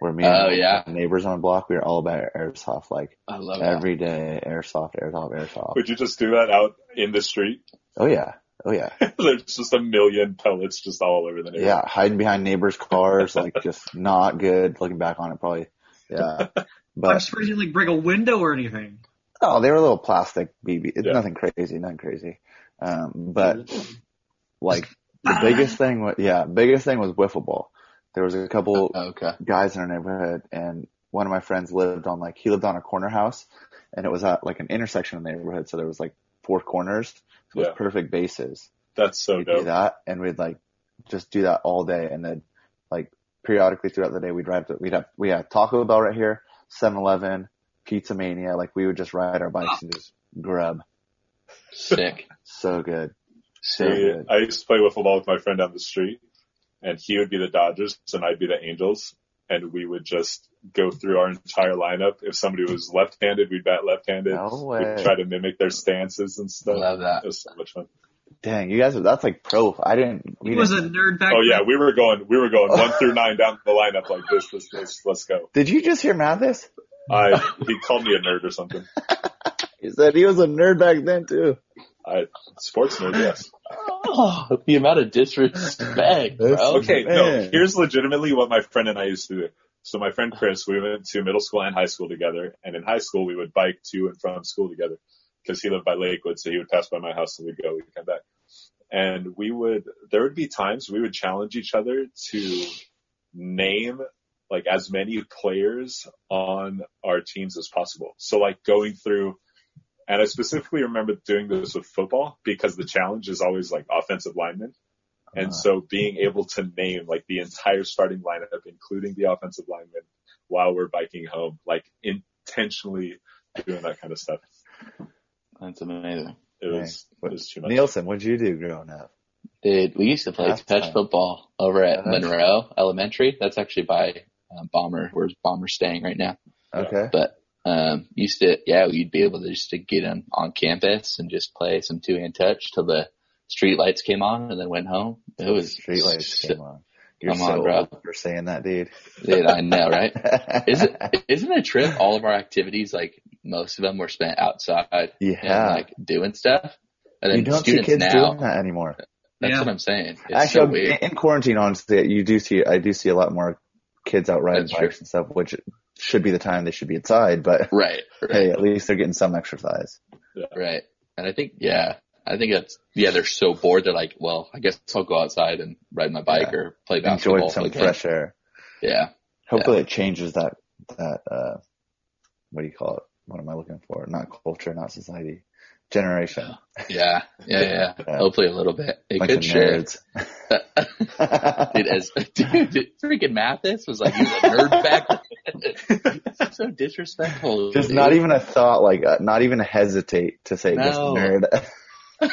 where me and Oh, my yeah. neighbors on the block we were all about airsoft. Like I love that. every day, airsoft, airsoft, airsoft. Would you just do that out in the street? Oh yeah, oh yeah, There's just a million pellets just all over the neighborhood. yeah. Hiding behind neighbors' cars, like just not good. Looking back on it, probably. Yeah, But I'm but surprised you didn't like break a window or anything. oh, they were little plastic BB. It's Yeah. nothing crazy, nothing crazy. Um, but like the biggest thing was yeah, biggest thing was wiffle ball. There was a couple oh, Okay. guys in our neighborhood and one of my friends lived on like he lived on a corner house and it was at like an intersection in the neighborhood so there was like four corners so it was perfect bases That's so we'd do dope. that and we'd like just do that all day and then like periodically throughout the day, we'd ride. To, we'd have we had Taco Bell right here, 7-Eleven, Pizza Mania. Like we would just ride our bikes and just grub. Sick. So good. So See, good. I used to play wiffle ball with my friend down the street, and he would be the Dodgers, and I'd be the Angels, and we would just go through our entire lineup. If somebody was left-handed, we'd bat left-handed. No way. We'd try to mimic their stances and stuff. Love that. It was so much fun. Dang, you guys, are that's like pro. I didn't. We He was a didn't- nerd back Oh yeah, we were going, we were going one through nine down the lineup like this, this, this. Let's go. Did you just hear Mathis? I he called me a nerd or something. He said he was a nerd back then too. I sports nerd, yes. Oh, the amount of disrespect, bro. That's- Okay, no, here's legitimately what my friend and I used to do. So my friend Chris, we went to middle school and high school together, and in high school we would bike to and from school together because he lived by Lakewood, so he would pass by my house and we'd go, we'd come back. And we would, there would be times we would challenge each other to name like as many players on our teams as possible. So like going through, and I specifically remember doing this with football because the challenge is always like offensive linemen. And Uh, so being able to name like the entire starting lineup, including the offensive linemen while we're biking home, like intentionally doing that kind of stuff. That's amazing. It was, it was too much. Nielsen, what'd you do growing up? Dude, we used to play Last touch time. football over at. Monroe Elementary. That's actually by uh, Bomber. Where's Bomber staying right now? Okay. But um, used to, yeah, we'd be able to just to get in on campus and just play some two hand touch till the street lights came on and then went home. It was Street lights came on. You're Come so on, bro. old for saying that, dude. Dude, I know, right? Is it isn't it a trip? All of our activities, like most of them, were spent outside and Yeah. like doing stuff. And then you don't see kids now, doing that anymore. that's Yeah. what I'm saying. It's Actually, so weird. in quarantine, honestly, you do see, I do see a lot more kids out riding That's true. bikes and stuff, which should be the time they should be inside, but Right, right, hey, at least they're getting some exercise. right. And I think, yeah, I think that's, yeah, they're so bored. They're like, well, I guess I'll go outside and ride my bike Yeah. or play basketball. Enjoy some again. fresh air. Yeah. Hopefully it changes that, that, uh, what do you call it? What am I looking for? Not culture, not society. Generation. Yeah. Yeah. Yeah. Yeah. Hopefully a little bit. It Bunch could of shift. nerds. dude, as, dude, freaking Mathis was like, he was a nerd back then. so disrespectful. Just dude. not even a thought, like, uh, not even hesitate to say just nerd.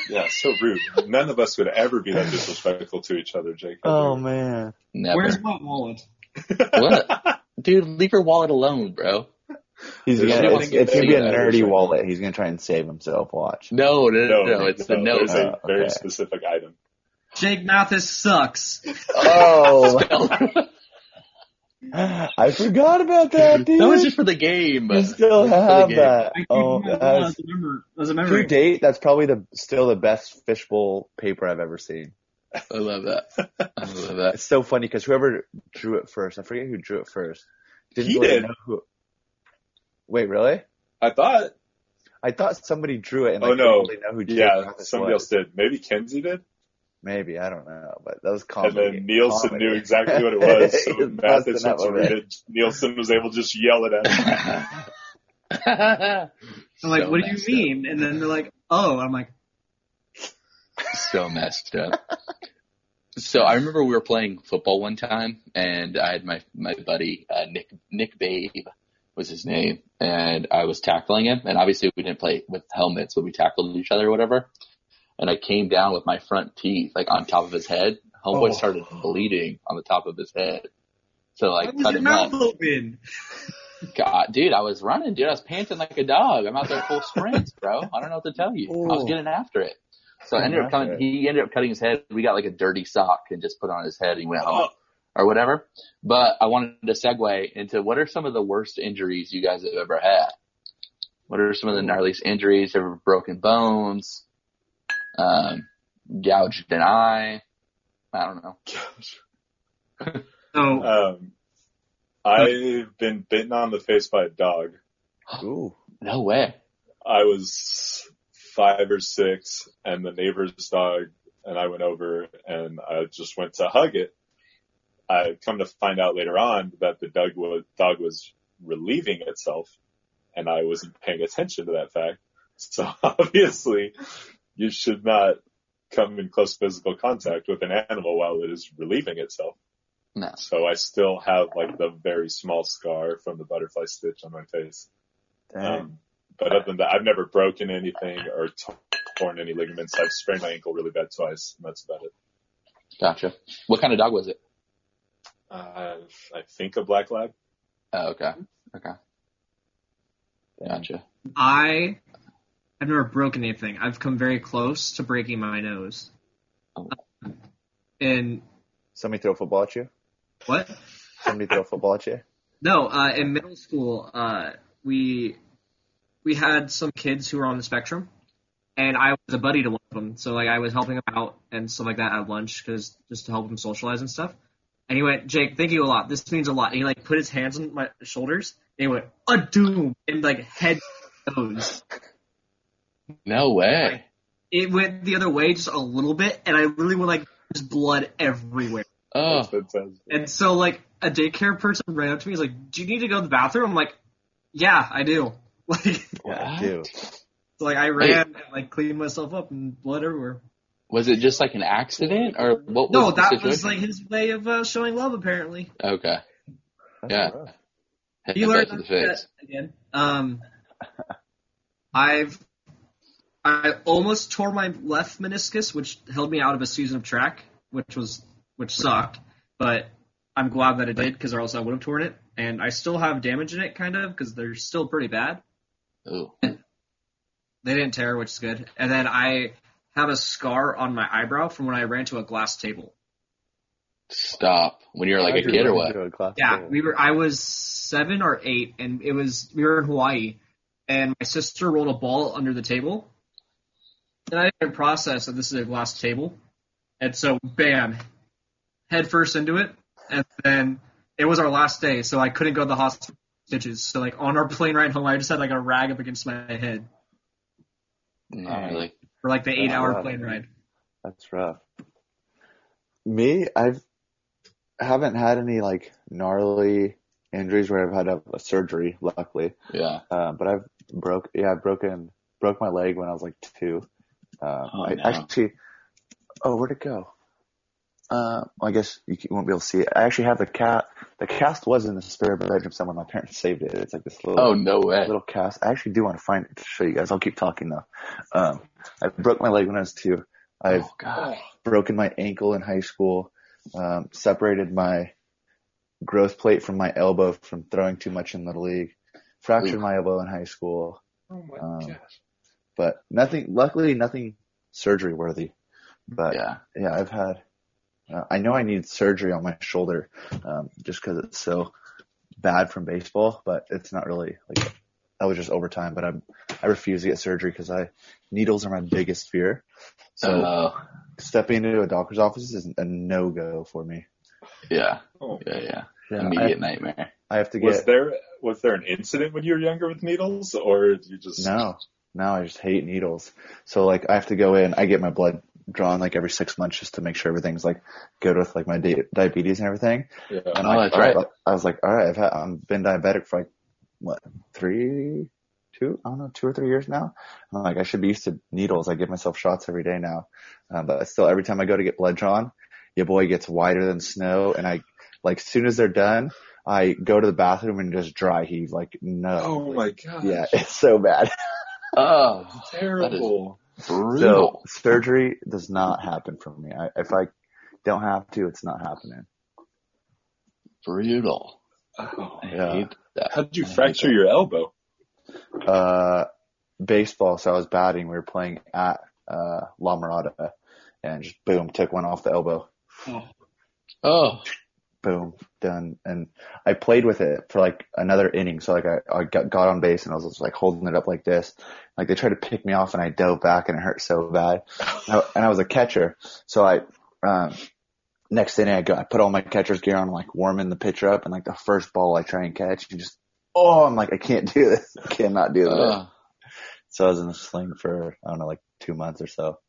Yeah, so rude. None of us would ever be that disrespectful to each other, Jake. oh man. Never. Where's my wallet? What? Dude, leave your wallet alone, bro. He's There's gonna, nothing it's, it's gonna be a there. nerdy wallet. He's gonna try and save himself. Watch. No, no, no, no, it's the note. There's a Oh, very okay. specific item. Jake Mathis sucks. Oh, I forgot about that, dude. That was just for the game. you still Just for the have that. Oh, my that's, as a memory. To date, that's probably the still the best fishbowl paper I've ever seen. I love that. I love that. It's so funny because whoever drew it first, I forget who drew it first. Didn't He really did. know who. Wait, really? I thought, I thought somebody drew it and Oh, like, no. didn't really know who Jake yeah, Mathis somebody was. else did. Maybe Kenzie did. Maybe I don't know, but that was And then Nielsen comedy. knew exactly what it was. So He was Mathis busting went to read it. it. Nielsen was able to just yell it at him. So like, So what do you messed mean? And then they're like, oh. I'm like, so messed up. So I remember we were playing football one time, and I had my my buddy uh, Nick Nick Babe was his name, and I was tackling him, and obviously we didn't play with helmets, but we tackled each other or whatever. And I came down with my front teeth like on top of his head. Homeboy Oh. started bleeding on the top of his head. So like was cut your him up. mouth open? God, dude, I was running, dude. I was panting like a dog. I'm out there full sprints, bro. I don't know what to tell you. I was oh. getting after it. So I ended up coming, he ended up cutting his head. We got like a dirty sock and just put on his head and he went home oh, or whatever. But I wanted to segue into what are some of the worst injuries you guys have ever had? What are some of the gnarliest injuries? Ever broken bones? Um, gouged an eye? I don't know. So Um, I've been bitten on the face by a dog. Ooh. No way. I was five or six and the neighbor's dog and I went over and I just went to hug it. I come to find out later on that the dog was, dog was relieving itself and I wasn't paying attention to that fact. So obviously you should not come in close physical contact with an animal while it is relieving itself. No. So I still have like the very small scar from the butterfly stitch on my face. Um, but other than that, I've never broken anything or t- torn any ligaments. I've sprained my ankle really bad twice, and that's about it. Gotcha. What kind of dog was it? Uh, I think a black lab. Oh, okay. Okay. Gotcha. I I've never broken anything. I've come very close to breaking my nose. Oh. And Somebody throw a football at you? what? Somebody throw a football at you? No, uh, in middle school, uh, we we had some kids who were on the spectrum, and I was a buddy to one of them. So like I was helping him out and stuff like that at lunch, because just to help him socialize and stuff. And he went, Jake, thank you a lot. This means a lot. And he like put his hands on my shoulders. And he went, a doom, and like head nose. No way. It went the other way just a little bit, and I literally went like there's blood everywhere. Oh, That's fantastic. And so like a daycare person ran up to me, he's like, "Do you need to go to the bathroom?" I'm like, "Yeah, I do." Like, Yeah, I do. so like I ran and like cleaned myself up and blood everywhere. Was it just like an accident or what was No, the that situation? was like his way of uh, showing love, apparently. Okay. That's Yeah. rough. Head You learned to the not face. again. Um, I've I almost tore my left meniscus, which held me out of a season of track, which was which sucked. But I'm glad that it did because or else I would have torn it. And I still have damage in it, kind of, because they're still pretty bad. Ooh. They didn't tear, which is good. And then I have a scar on my eyebrow from when I ran to a glass table. Stop. When you were like a kid or what? into a glass Yeah, table? we were. I was seven or eight, and it was we were in Hawaii, and my sister rolled a ball under the table, and I didn't process that this is a glass table, and so bam, head first into it, and then it was our last day, so I couldn't go to the hospital stitches. So like on our plane ride home, I just had like a rag up against my head Not really. For like the eight hour wow. plane ride. That's rough. Me, I've haven't had any like gnarly injuries where I've had a, a surgery, luckily. Yeah. Uh, but I've broke, yeah, I've broken, broke my leg when I was like two. Uh, Oh, I no. actually, oh, where'd it go? Uh, I guess you c- won't be able to see it. I actually have the cat. The cast was in the spare bedroom somewhere. My parents saved it. It's like this little, Oh no way. little cast. I actually do want to find it to show you guys. I'll keep talking though. Um, I broke my leg when I was two. I've Oh broken my ankle in high school, um, separated my growth plate from my elbow from throwing too much in little league, fractured Ooh. my elbow in high school, Oh my Um, gosh. but nothing, luckily nothing surgery worthy. But yeah, Yeah. I've had, uh, I know I need surgery on my shoulder, um, just cause it's so bad from baseball, but it's not really like, that was just overtime, but I'm, I refuse to get surgery because I, needles are my biggest fear. So Oh stepping into a doctor's office is a no-go for me. yeah. Oh. Yeah. Yeah. Yeah, Immediate I, nightmare. I have to get. Was there was there an incident when you were younger with needles, or you just no, no. I just hate needles. So like, I have to go in. I get my blood drawn like every six months just to make sure everything's like good with like my di- diabetes and everything. Yeah. And Oh, like, that's right. all I was like, all right, I've had, I've been diabetic for like what three, two, I don't know, two or three years now. I'm like, I should be used to needles. I give myself shots every day now, um, but still, every time I go to get blood drawn, your boy gets whiter than snow, and I like as soon as they're done. I go to the bathroom and just dry heave like no. Oh my god. Yeah, it's so bad. Oh, Terrible. Brutal. So surgery does not happen for me. I, if I don't have to, it's not happening. brutal. Oh. I Yeah. hate that. How did you I fracture your elbow? Uh, baseball. So I was batting. We were playing at uh, La Mirada, and just boom, took one off the elbow. Oh, Boom, done. And I played with it for like another inning. So like I, I got, got on base and I was just like holding it up like this. Like they tried to pick me off and I dove back and it hurt so bad. And I, and I was a catcher. So I, um, next inning I go, I put all my catcher's gear on, like warming the pitcher up and like the first ball I try and catch and just, oh, I'm like, I can't do this. I cannot do this. oh, So I was in the sling for, I don't know, like two months or so.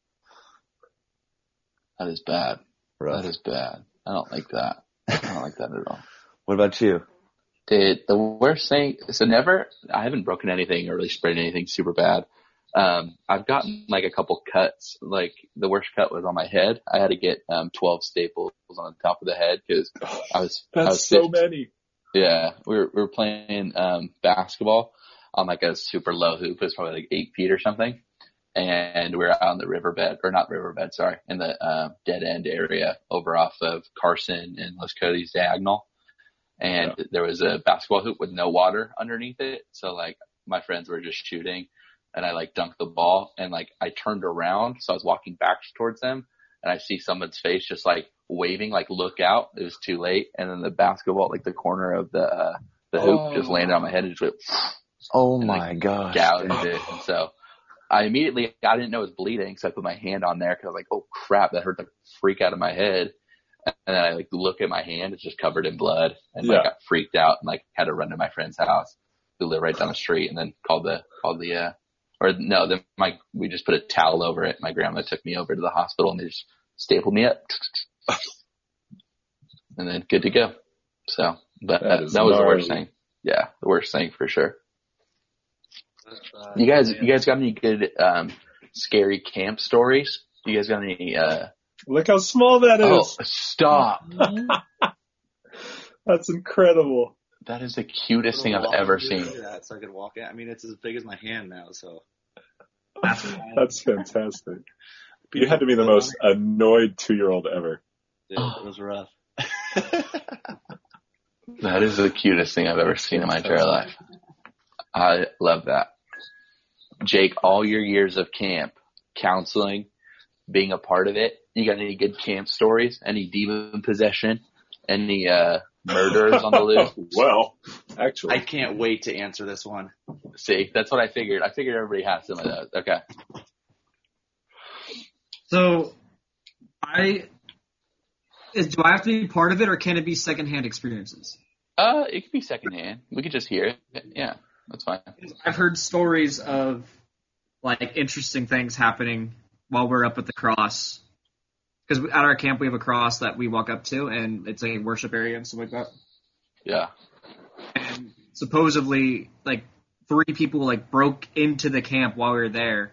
that is bad. Rough. That is bad. I don't like that. I don't like that at all. What about you? Did the worst thing? So never. I haven't broken anything or really sprained anything super bad. Um, I've gotten like a couple cuts. Like the worst cut was on my head. I had to get um 12 staples on the top of the head because I was I That's was so many. Yeah, we were we were playing um basketball on like a super low hoop. It was probably like eight feet or something, and we were out on the riverbed or not riverbed, sorry, in the uh, dead end area over off of Carson and Los Coyotes Diagonal. And there was a basketball hoop with no water underneath it. So like my friends were just shooting and I like dunked the ball and like I turned around. So I was walking back towards them and I see someone's face just like waving, like look out. It was too late. And then the basketball, like the corner of the, uh, the hoop just Oh. landed on my head and just went Oh And, like, my gosh. gouged it. And so I immediately, I didn't know it was bleeding. So I put my hand on there because I was like, oh crap, that hurt the freak out of my head. And then I like look at my hand, it's just covered in blood and like got freaked out and like had to run to my friend's house who lived right down the street and then called the, called the, uh, or no, then my, we just put a towel over it. My grandma took me over to the hospital and they just stapled me up and then good to go. So, but That that, that was the worst thing. Yeah, the worst thing for sure. You guys, you guys got any good, um, scary camp stories? You guys got any, uh, Look how small that is. oh, stop. That's incredible. That is the cutest thing I've ever seen. That so I could walk in. I mean, it's as big as my hand now, so. That's fantastic. You had to be the most annoyed two-year-old ever. Dude, it was rough. That is the cutest thing I've ever seen in my entire life. I love that. Jake, all your years of camp, counseling, being a part of it, you got any good camp stories? Any demon possession? Any, uh, murderers on the loose? well, actually, I can't wait to answer this one. See, that's what I figured. I figured everybody has some of those. Okay. So, I is do I have to be part of it, or can it be secondhand experiences? Uh, it could be secondhand. We could just hear it. Yeah, that's fine. I've heard stories of like interesting things happening while we're up at the cross. Because at our camp we have a cross that we walk up to, and it's a worship area and stuff like that. Yeah. And supposedly, like three people like broke into the camp while we were there,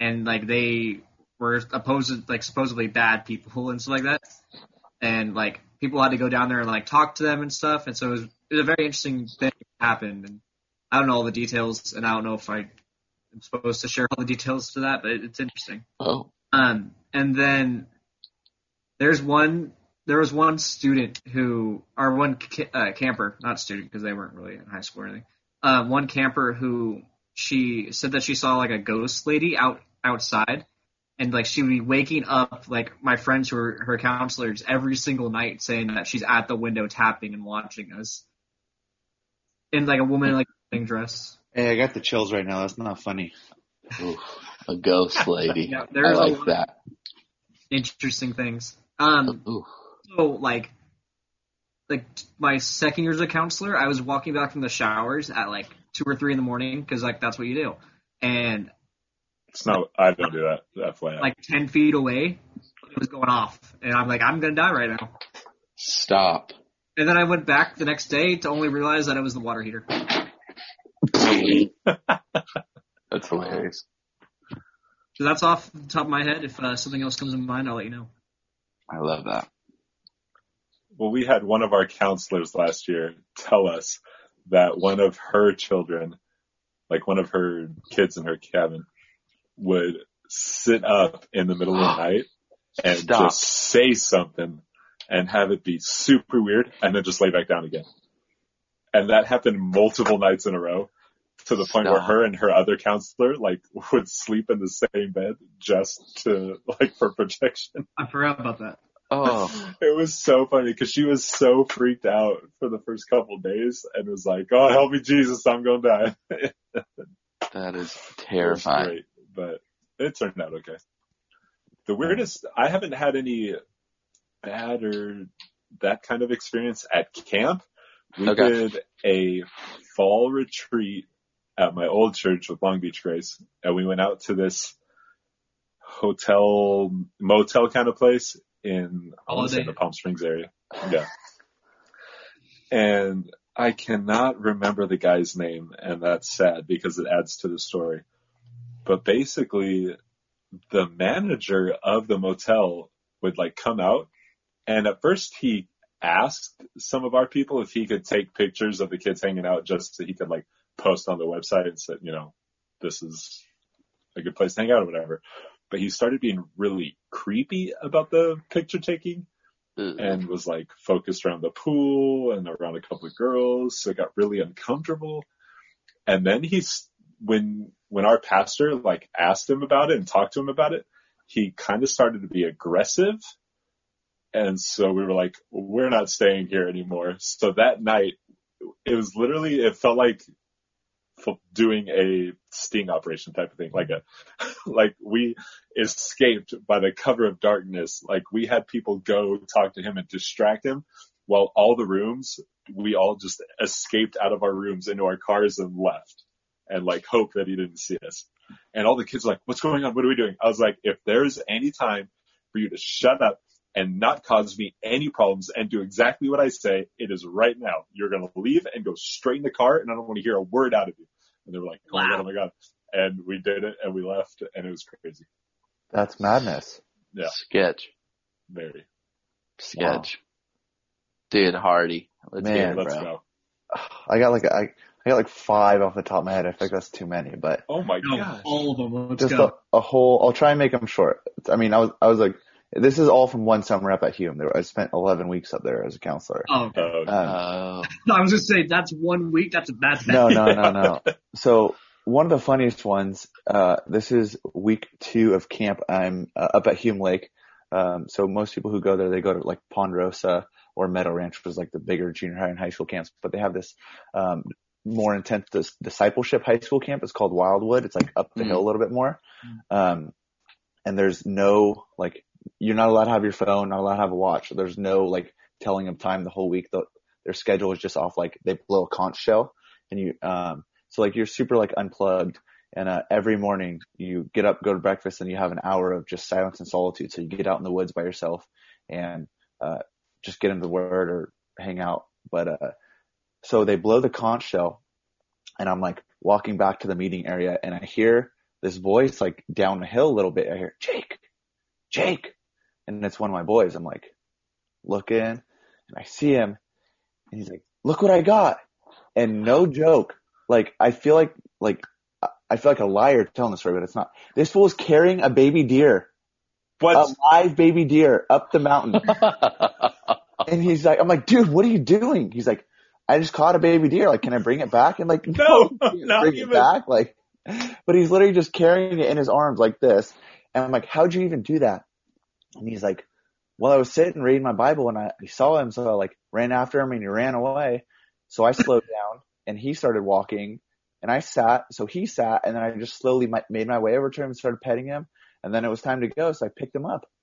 and like they were opposed, like supposedly bad people and stuff like that. And like people had to go down there and like talk to them and stuff. And so it was, it was a very interesting thing that happened. And I don't know all the details, and I don't know if I am supposed to share all the details to that, but it's interesting. Oh. Um, and then there's one, there was one student who, or one ca- uh, camper, not student because they weren't really in high school or anything. Uh, one camper who she said that she saw like a ghost lady out outside, and like she would be waking up like my friends who are her counselors every single night saying that she's at the window tapping and watching us. In like a woman like a wedding dress. Hey, I got the chills right now. That's not funny. Oof, a ghost lady. Yeah, I there's a like lot that. interesting things. Um, Ooh. so like like my second year as a counselor i was walking back from the showers at like two or three in the morning because like that's what you do and it's not. I don't do that. FYI. like 10 feet away it was going off and i'm like i'm gonna die right now Stop. and then i went back the next day to only realize that it was the water heater That's hilarious. so that's off the top of my head if uh, something else comes to mind i'll let you know I love that. well, we had one of our counselors last year tell us that one of her children, like one of her kids in her cabin, would sit up in the middle of the night and Stop. just say something and have it be super weird and then just lay back down again. And that happened multiple nights in a row to the point where her and her other counselor like would sleep in the same bed just to like for protection. i forgot about that Oh, It was so funny because she was so freaked out for the first couple days and was like, "Oh, help me, Jesus, I'm gonna die." That is was terrifying. great, but it turned out okay. The weirdest, I haven't had any bad or that kind of experience at camp. We Okay. did a fall retreat at my old church with Long Beach Grace, and we went out to this hotel motel kind of place in I want to say Holiday. the Palm Springs area. Yeah. And I cannot remember the guy's name, and that's sad because it adds to the story. but basically the manager of the motel would like come out and at first he asked some of our people if he could take pictures of the kids hanging out just so he could like post on the website and said, you know, this is a good place to hang out or whatever. But he started being really creepy about the picture taking Ugh. and was like focused around the pool and around a couple of girls. So it got really uncomfortable. And then he's, when, when our pastor like asked him about it and talked to him about it, he kind of started to be aggressive. And so we were like, we're not staying here anymore. So that night, it was literally, it felt like doing a sting operation type of thing, like a, like we escaped by the cover of darkness. Like we had people go talk to him and distract him while all the rooms, we all just escaped out of our rooms into our cars and left and like hope that he didn't see us. And all the kids were like, what's going on? What are we doing? I was like, if there's any time for you to shut up and not cause me any problems and do exactly what I say, it is right now. You're going to leave and go straight in the car and I don't want to hear a word out of you. And they were like, oh my God, oh my God. And we did it and we left and it was crazy. That's madness. Yeah. Sketch. Very. Sketch. Dude, Hardy. Let's Man, hear it, Let's bro. go. I got like I, I got like five off the top of my head. I think that's too many, but Oh my No, gosh. all of them. Let's just go. a, a whole. I'll try and make them short. I mean, I was I was like, this is all from one summer up at Hume. There, I spent 11 weeks up there as a counselor. Oh, okay. Uh, Um, I was just saying that's one week. That's that's no, no, no, no. So one of the funniest ones. Uh, this is week two of camp. I'm uh, up at Hume Lake. Um, so most people who go there, they go to like Ponderosa or Meadow Ranch, which is like the bigger junior high and high school camps. But they have this um, more intense dis- discipleship high school camp. It's called Wildwood. It's like up the Mhm. hill a little bit more. Um, and there's no like you're not allowed to have your phone, not allowed to have a watch. There's no like telling them time the whole week. The, their schedule is just off like they blow a conch shell and you um so like you're super like unplugged and uh every morning you get up go to breakfast and you have an hour of just silence and solitude so you get out in the woods by yourself and uh just get into the word or hang out but uh so they blow the conch shell and I'm like walking back to the meeting area and I hear this voice like down the hill a little bit I hear Jake Jake and it's one of my boys I'm like looking and I see him and he's like look what I got and no joke, like I feel like like I feel like a liar telling the story, but it's not. This fool was carrying a baby deer, What? a live baby deer up the mountain, and he's like, I'm like, dude, what are you doing? He's like, I just caught a baby deer. Like, can I bring it back? And like, No, not bring even. it back. Like, but he's literally just carrying it in his arms like this. And I'm like, how'd you even do that? And he's like, well, I was sitting reading my Bible and I, I saw him, so I like ran after him and he ran away. So I slowed down and he started walking and I sat, so he sat and then I just slowly mi- made my way over to him and started petting him. And then it was time to go, so I picked him up.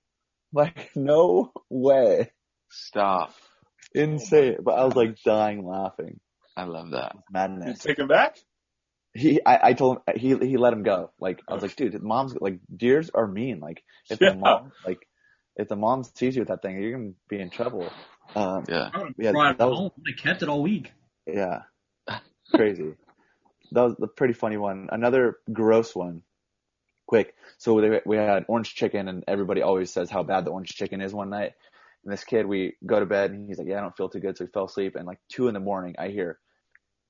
Like, no way. Stop. Insane. but I was like dying laughing. I love that. You Madness. take him back? He, I, I told him, he, he let him go. Like, I was like, dude, mom's, like, deers are mean. Like, if Yeah. the mom, like, if the mom sees you with that thing, you're gonna be in trouble. Um, Yeah. I would Yeah, have that was- home. I kept it all week. Yeah. Crazy. that was a pretty funny one. Another gross one. Quick. So we, we had orange chicken and everybody always says how bad the orange chicken is one night. And this kid, we go to bed and he's like, yeah, I don't feel too good. So he fell asleep and like two in the morning, I hear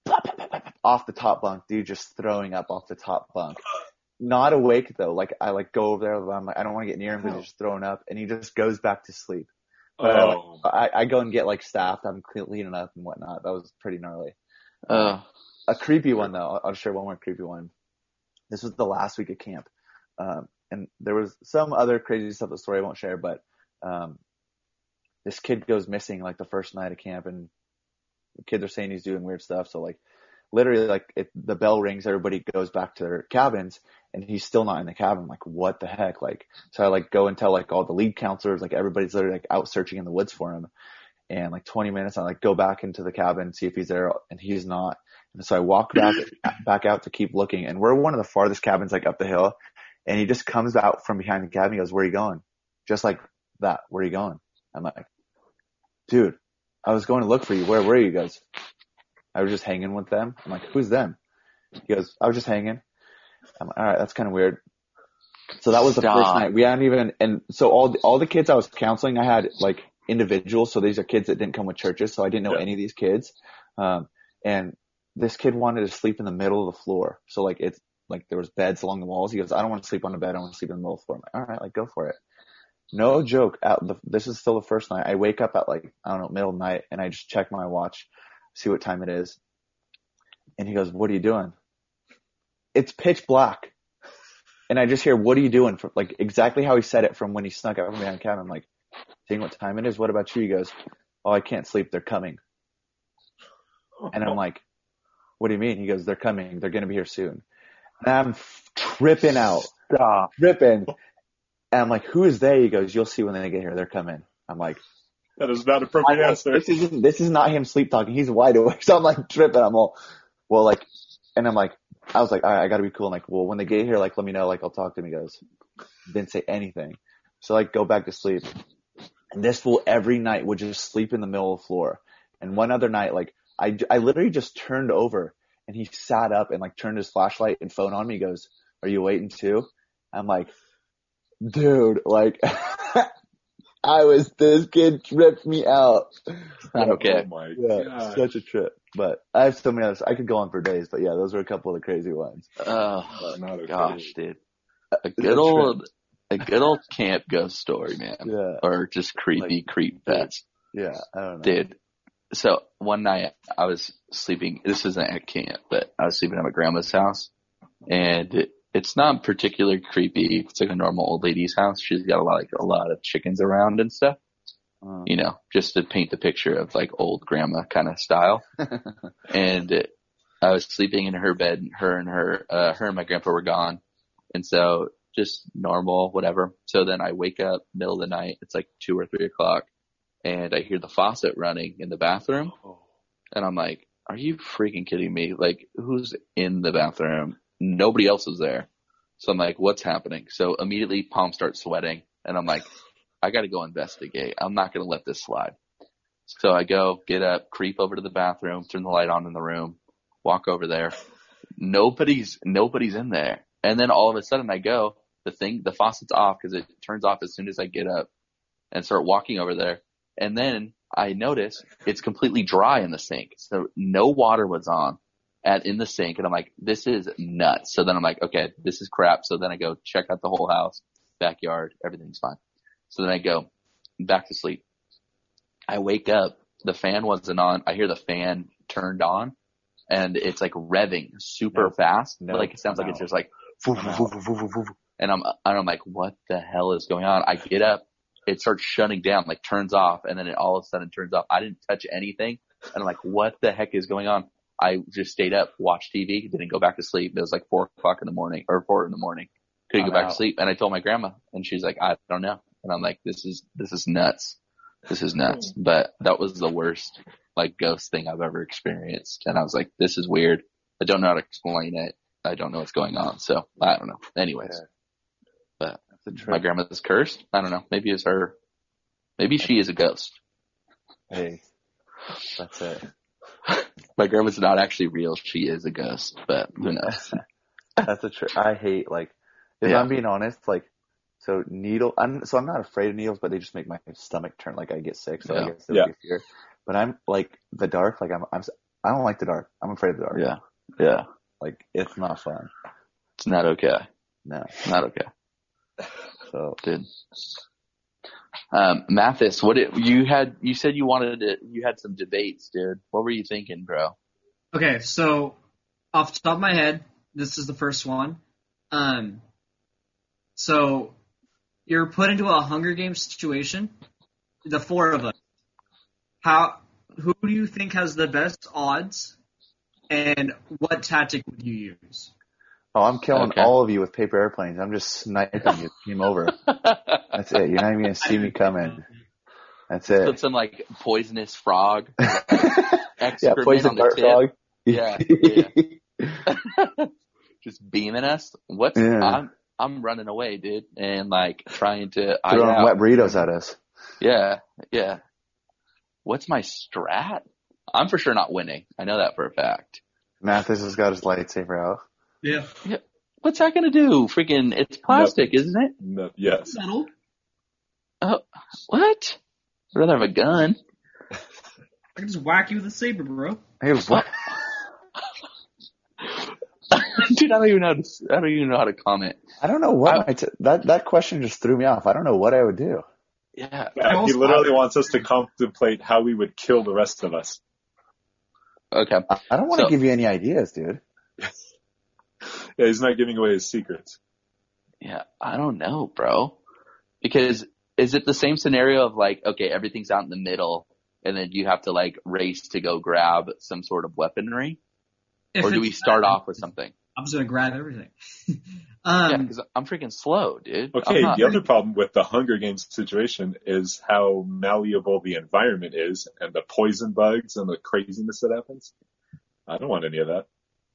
pop, pop, pop, pop, pop, off the top bunk, dude just throwing up off the top bunk. Not awake though. Like I like go over there. I'm like, I don't want to get near him because he's just throwing up and he just goes back to sleep. But I, like, Oh, I, I go and get like staffed. I'm cleaning up and whatnot. That was pretty gnarly. Oh, A creepy one though. I'll, I'll share one more creepy one. This was the last week of camp. Um, and there was some other crazy stuff, the story I won't share, but, um, this kid goes missing like the first night of camp and the kids are saying he's doing weird stuff. So like literally like if the bell rings, everybody goes back to their cabins and he's still not in the cabin. I'm like, what the heck? Like, so I like go and tell like all the lead counselors, like everybody's literally like out searching in the woods for him. And like 20 minutes, I like go back into the cabin, see if he's there and he's not. And so I walk back, back out to keep looking and we're one of the farthest cabins like up the hill. And he just comes out from behind the cabin. He goes, where are you going? Just like that. Where are you going? I'm like, dude, I was going to look for you. Where were you guys? I was just hanging with them. I'm like, who's them? He goes, I was just hanging. I'm like, all right, that's kind of weird. So that was the first night. We hadn't even, and so all the, all the kids I was counseling, I had like individuals. So these are kids that didn't come with churches. So I didn't know Yeah. any of these kids. Um, and this kid wanted to sleep in the middle of the floor. So like it's like there was beds along the walls. He goes, I don't want to sleep on the bed. I want to sleep in the middle of the floor. I'm like, all right, like go for it. No joke. Out the, this is still the first night. I wake up at like, I don't know, middle of the night and I just check my watch, see what time it is. And he goes, what are you doing? It's pitch black. And I just hear, what are you doing? From, like exactly how he said it from when he snuck out from behind cabin. I'm like, seeing what time it is. What about you? He goes, oh, I can't sleep. They're coming. And I'm like, what do you mean? He goes, they're coming. They're going to be here soon. And I'm tripping out, Stop. tripping. And I'm like, who is they? He goes, you'll see when they get here. They're coming. I'm like, that is not appropriate answer. this isn't, this is not him sleep talking. He's wide awake. So I'm like tripping. I'm all, well, like, and I'm like, I was like, all right, I gotta be cool. And like, well, when they get here, like, let me know. Like, I'll talk to him. He goes, didn't say anything. So like, go back to sleep. And this fool every night would just sleep in the middle of the floor. And one other night, like, I, I literally just turned over and he sat up and like turned his flashlight and phone on me. He goes, are you waiting too? I'm like, dude, like, I was, this kid tripped me out. Not oh okay. Oh my Yeah, god. such a trip. But I have so many others. I could go on for days, but yeah, those are a couple of the crazy ones. Oh Not okay. gosh, dude. A good a old, a good old camp ghost story, man. Yeah, Or just creepy creep fest. yeah, I don't know. Dude. So one night I was sleeping, this isn't at camp, but I was sleeping at my grandma's house and it, it's not particularly creepy. It's like a normal old lady's house. She's got a lot, like a lot of chickens around and stuff, Um, you know, just to paint the picture of like old grandma kind of style. and it, I was sleeping in her bed. Her and her, uh, her and my grandpa were gone, and so just normal, whatever. So then I wake up middle of the night. It's like two or three o'clock, and I hear the faucet running in the bathroom, and I'm like, "Are you freaking kidding me? Like, who's in the bathroom? Nobody else is there." So I'm like, "What's happening?" So immediately, palms start sweating, and I'm like, "I got to go investigate. I'm not to let this slide." So I go, get up, creep over to the bathroom, turn the light on in the room, walk over there. Nobody's, nobody's in there. And then all of a sudden I go, the thing, the faucet's off because it turns off as soon as I get up and start walking over there. And then I notice it's completely dry in the sink. So no water was on at, in the sink. And I'm like, this is nuts. So then I'm like, okay, this is crap. So then I go check out the whole house, backyard, everything's fine. So then I go back to sleep. I wake up, the fan wasn't on. I hear the fan turned on and it's like revving super No. fast. No. Like it sounds like it's just like, "Foo, foo, No. foo, foo, foo, foo, foo." and I'm, and I'm like, what the hell is going on? I get up, it starts shutting down, like turns off and then it all of a sudden turns off. I didn't touch anything. And I'm like, what the heck is going on? I just stayed up, watched TV, didn't go back to sleep. It was like four o'clock in the morning or four in the morning. Couldn't I'm go back out. to sleep. And I told my grandma and she's like, I don't know. And I'm like, this is, this is nuts. This is nuts. Hmm. But that was the worst like ghost thing I've ever experienced. And I was like, this is weird. I don't know how to explain it. I don't know what's going on. So I don't know. Anyways, but my grandma's cursed. I don't know. Maybe it's her. Maybe she is a ghost. Hey, that's it. My grandma's not actually real. She is a ghost, but who knows? That's a trip. I hate like, if Yeah. I'm being honest, like, so needle, I'm, so I'm not afraid of needles, but they just make my stomach turn, like I get sick, so Yeah. I guess it Yeah. be fear. But I'm like, the dark, like I'm, I'm, s- I don't like the dark. I'm afraid of the dark. Yeah. Yeah. Like, it's not fun. It's not okay. No. Not okay. So, Dude. Um, Mathis, what it, you had, you said you wanted to, you had some debates, dude. What were you thinking, bro? Okay, so off the top of my head, this is the first one. Um, so you're put into a Hunger Games situation, the four of us. How, who do you think has the best odds, and what tactic would you use? Oh, I'm killing Okay. all of you with paper airplanes. I'm just sniping you. Game over. That's it. You're not even gonna see me coming. That's Put it. some like poisonous frog yeah, poison dart frog. Yeah, yeah. Just beaming us. What's Yeah. I'm I'm running away, dude, and like trying to Throwing wet burritos at us. Yeah, yeah. What's my strat? I'm for sure not winning. I know that for a fact. Mathis has got his lightsaber out. Yeah. What's that gonna do? Freaking, it's plastic, isn't it? No, yes. Metal. Oh, what? I'd rather have a gun. I can just whack you with a saber, bro. Hey, what? Dude, I don't even know how to, I don't even know how to comment. I don't know what I- my t- that that question just threw me off. I don't know what I would do. Yeah. Yeah, he also- literally wants us to contemplate how we would kill the rest of us. Okay. I, I don't want to So- give you any ideas, dude. Yeah, he's not giving away his secrets. Yeah, I don't know, bro. Because is it the same scenario of like, okay, everything's out in the middle and then you have to like race to go grab some sort of weaponry? If or do we start off with something? I'm just gonna grab everything. yeah, um, because I'm freaking slow, dude. Okay, the other problem with the Hunger Games situation is how malleable the environment is and the poison bugs and the craziness that happens. I don't want any of that.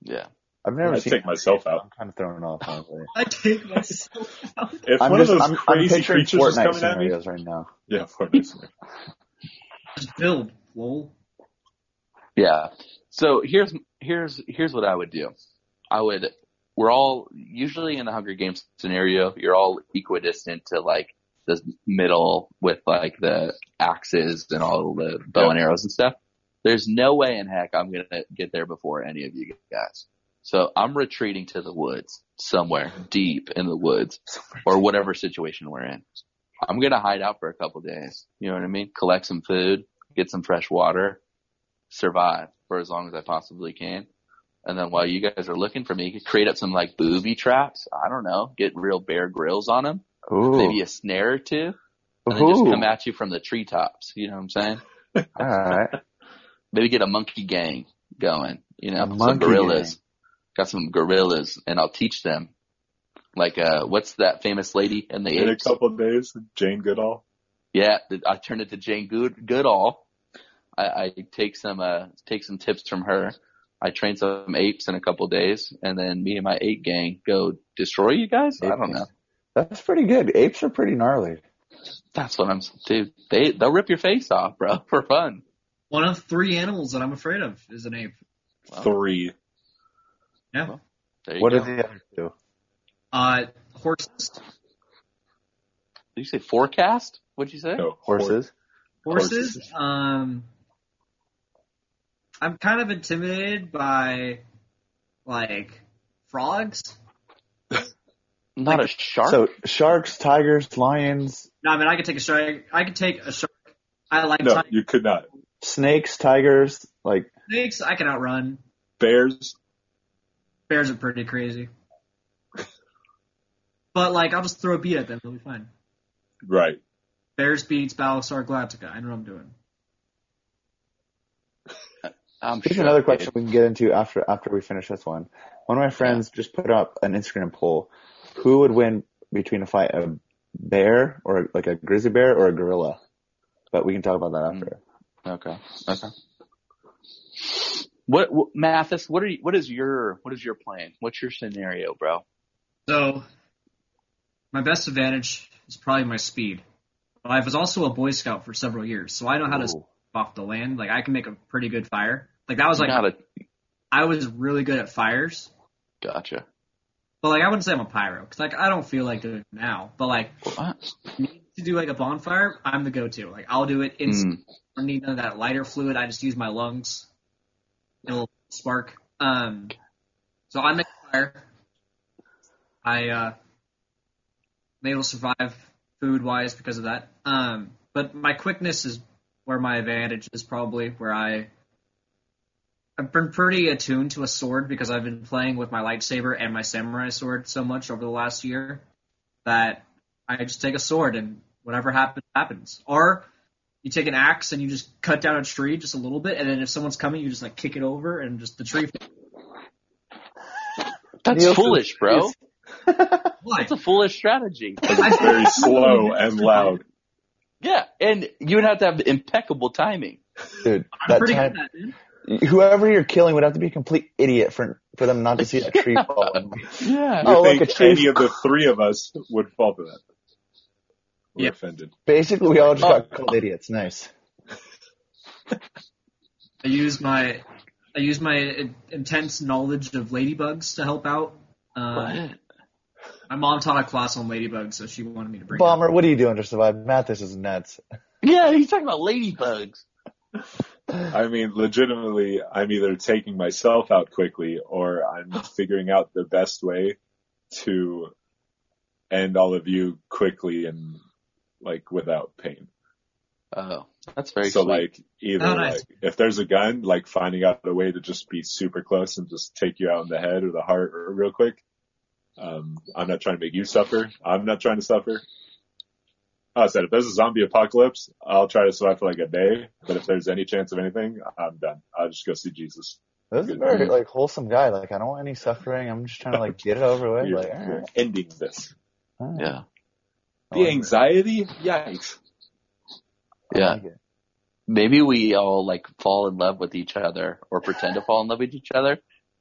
yeah. I've never I'd seen. take myself out. I'm kind of thrown off. Honestly. I take myself out. If I'm one just of those I'm, I'm crazy creatures was Fortnite coming at me, scenarios right now. yeah, Fortnite. Just build, lol. Yeah. So here's here's here's what I would do. I would we're all usually in the Hunger Games scenario, you're all equidistant to like the middle with like the axes and all the bow and arrows and stuff. There's no way in heck I'm gonna get there before any of you guys. So I'm retreating to the woods somewhere deep in the woods or whatever situation we're in. I'm gonna hide out for a couple days. You know what I mean? Collect some food, get some fresh water, survive for as long as I possibly can. And then while you guys are looking for me, create up some like booby traps. I don't know, get real Bear Grylls on them, Ooh. maybe a snare or two, and then just come at you from the treetops. You know what I'm saying? All right. Maybe get a monkey gang going. You know, A some gorillas. gang. Got some gorillas, and I'll teach them. Like, uh, what's that famous lady in the In a couple of days, Jane Goodall. Yeah, I turned it to Jane Good Goodall. I, I take some uh take some tips from her. I train some apes in a couple of days, and then me and my ape gang go destroy you guys. I don't know. That's pretty good. Apes are pretty gnarly. That's what I'm, dude. They they'll rip your face off, bro, for fun. One of three animals that I'm afraid of is an ape. Wow. Three. Yeah. There you What go. are the other two? Uh, horses. Did you say forecast? What'd you say? No, Horses. Horses. Horses. Um, I'm kind of intimidated by like frogs. Not a shark. So sharks, tigers, lions, No, I mean I could take a shark. I could take a shark. I like No, tigers. you could not. snakes, tigers. Like snakes. I can outrun. Bears. Bears are pretty crazy. But like, I'll just throw a beet at them. They'll be fine. Right. Bears beets Battlestar Galactica. I know what I'm doing. I'm here's sure, another dude. question we can get into after after we finish this one. One of my friends just put up an Instagram poll: Who would win between a fight, a bear or like a grizzly bear or a gorilla? But we can talk about that hmm. after. Okay. Okay. What, what Mathis? What are you, what is your what is your plan? What's your scenario, bro? So, my best advantage is probably my speed. But I was also a Boy Scout for several years, so I know how to Ooh. step off the land. Like I can make a pretty good fire. Like that was like a I was really good at fires. gotcha. But like I wouldn't say I'm a pyro because like I don't feel like doing it now. But like to do like a bonfire, I'm the go-to. Like I'll do it instant. Mm, I don't need none of that lighter fluid. I just use my lungs. Spark. Um, so I make fire. I uh, am able to survive food wise because of that. Um, but my quickness is where my advantage is probably where I. I've been pretty attuned to a sword because I've been playing with my lightsaber and my samurai sword so much over the last year that I just take a sword and whatever happens happens. Or you take an axe and you just cut down a tree just a little bit, and then if someone's coming, you just like kick it over and just the tree. that's Nielsen foolish, bro. That's a foolish strategy. It's very slow and loud. Yeah, and you would have to have impeccable timing. Dude, I'm that pretty time, good at that, man. whoever you're killing would have to be a complete idiot for for them not to see that tree fall. Yeah. Oh, you Oh, look, think a tree. any of the three of us would fall for that? We're Yeah. offended. Basically, we all just Oh. got called idiots. Nice. I use my I use my intense knowledge of ladybugs to help out. Um, what? my mom taught a class on ladybugs, so she wanted me to bring. Bomber, what are you doing to survive? Matt, this is nuts. Yeah, he's talking about ladybugs. I mean, legitimately, I'm either taking myself out quickly or I'm figuring out the best way to end all of you quickly and like without pain. Oh, that's very so sweet. like either Oh, nice. like if there's a gun, like finding out a way to just be super close and just take you out in the head or the heart or real quick. Um, I'm not trying to make you suffer. I'm not trying to suffer. I said if there's a zombie apocalypse, I'll try to survive for like a day. But if there's any chance of anything, I'm done. I'll just go see Jesus. This is a very like wholesome guy. Like I don't want any suffering. I'm just trying to like get it over with. We're, Like, all we're right. ending this. All right. yeah, I The like it. anxiety, yikes. Yeah. like. Maybe we all like fall in love with each other or pretend to fall in love with each other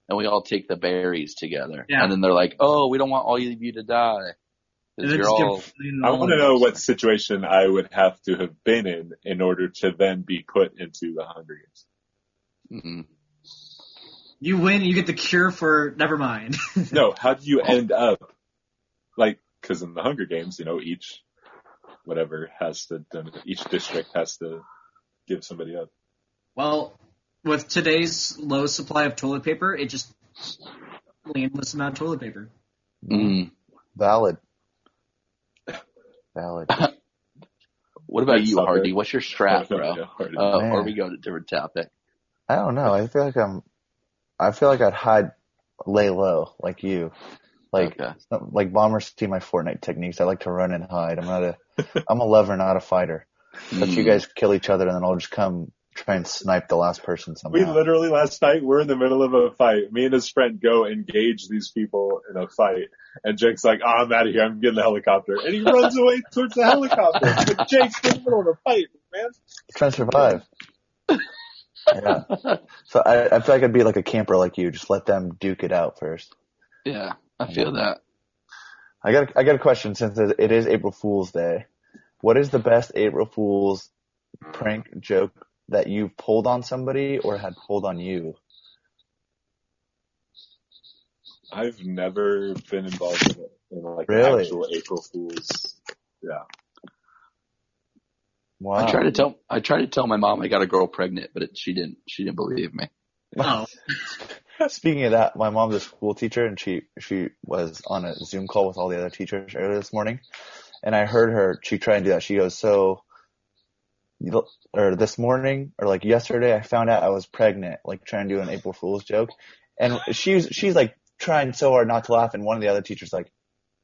and we all take the berries together. Yeah. And then they're like, oh, we don't want all of you to die. Because you're all, I all want to know what situation I would have to have been in in order to then be put into the Hunger Games. mm, You win, you get the cure for. Never mind. No, how do you end up like? Because in the Hunger Games, you know, each whatever has to each district has to give somebody up. well, with today's low supply of toilet paper, it just endless amount of toilet paper. mm. Valid. Valid. What about Like you. Hardy? What's your strat, bro? Yeah. Uh, or we go to a different topic. I don't know. I feel like I'm. I feel like I'd hide, lay low, like you. Like okay. like bombers see my Fortnite techniques. I like to run and hide. I'm not a. I'm a lover, not a fighter. Let you Mm. guys kill each other, and then I'll just come try and snipe the last person somehow. We literally last night we're in the middle of a fight. Me and his friend go engage these people in a fight, and Jake's like, oh, "I'm out of here. I'm getting the helicopter," and he runs away towards the helicopter. But Jake's in the middle of a fight, man. trying to survive. yeah. So I, I feel like I'd be like a camper like you. Just let them duke it out first. Yeah, I feel that. I got a, I got a question since it it is April Fool's Day. What is the best April Fool's prank joke that you've pulled on somebody or had pulled on you? I've never been involved in, it, in like Really? actual April Fool's. Yeah. Wow. I tried to tell I tried to tell my mom I got a girl pregnant, but it, she didn't she didn't believe me. Oh, Speaking of that, my mom's a school teacher and she she was on a Zoom call with all the other teachers earlier this morning, and I heard her she tried to do that. She goes, "So, or this morning or like yesterday, I found out I was pregnant." Like trying to do an April Fool's joke, and she's she's like trying so hard not to laugh, and one of the other teachers like,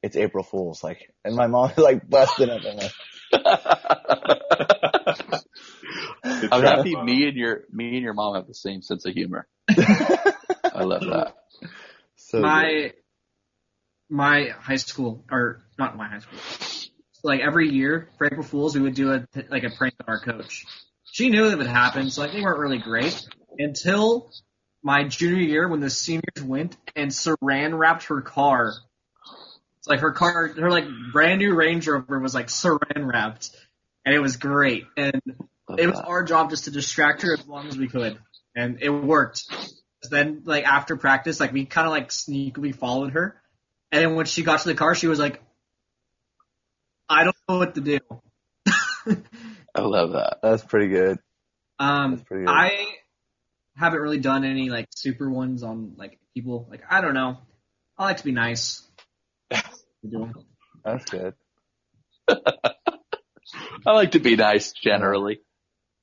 "It's April Fool's," like, and my mom like busted up and like, I'm try. happy me and your me and your mom have the same sense of humor. I love that. so good. my my high school or not my high school. Like every year for April Fools, we would do a like a prank on our coach. She knew that would happen, so like they weren't really great until my junior year when the seniors went and saran wrapped her car. It's like her car, her like brand new Range Rover was like saran wrapped, and it was great. And Love it was that. our job just to distract her as long as we could, and it worked. Then, like after practice, like we kind of like sneakily followed her, and then when she got to the car, she was like, "I don't know what to do." I love that. that's pretty good. um, That's pretty good. I haven't really done any like super ones on like people. Like I don't know. I like to be nice. You do 'em. That's good. I like to be nice generally.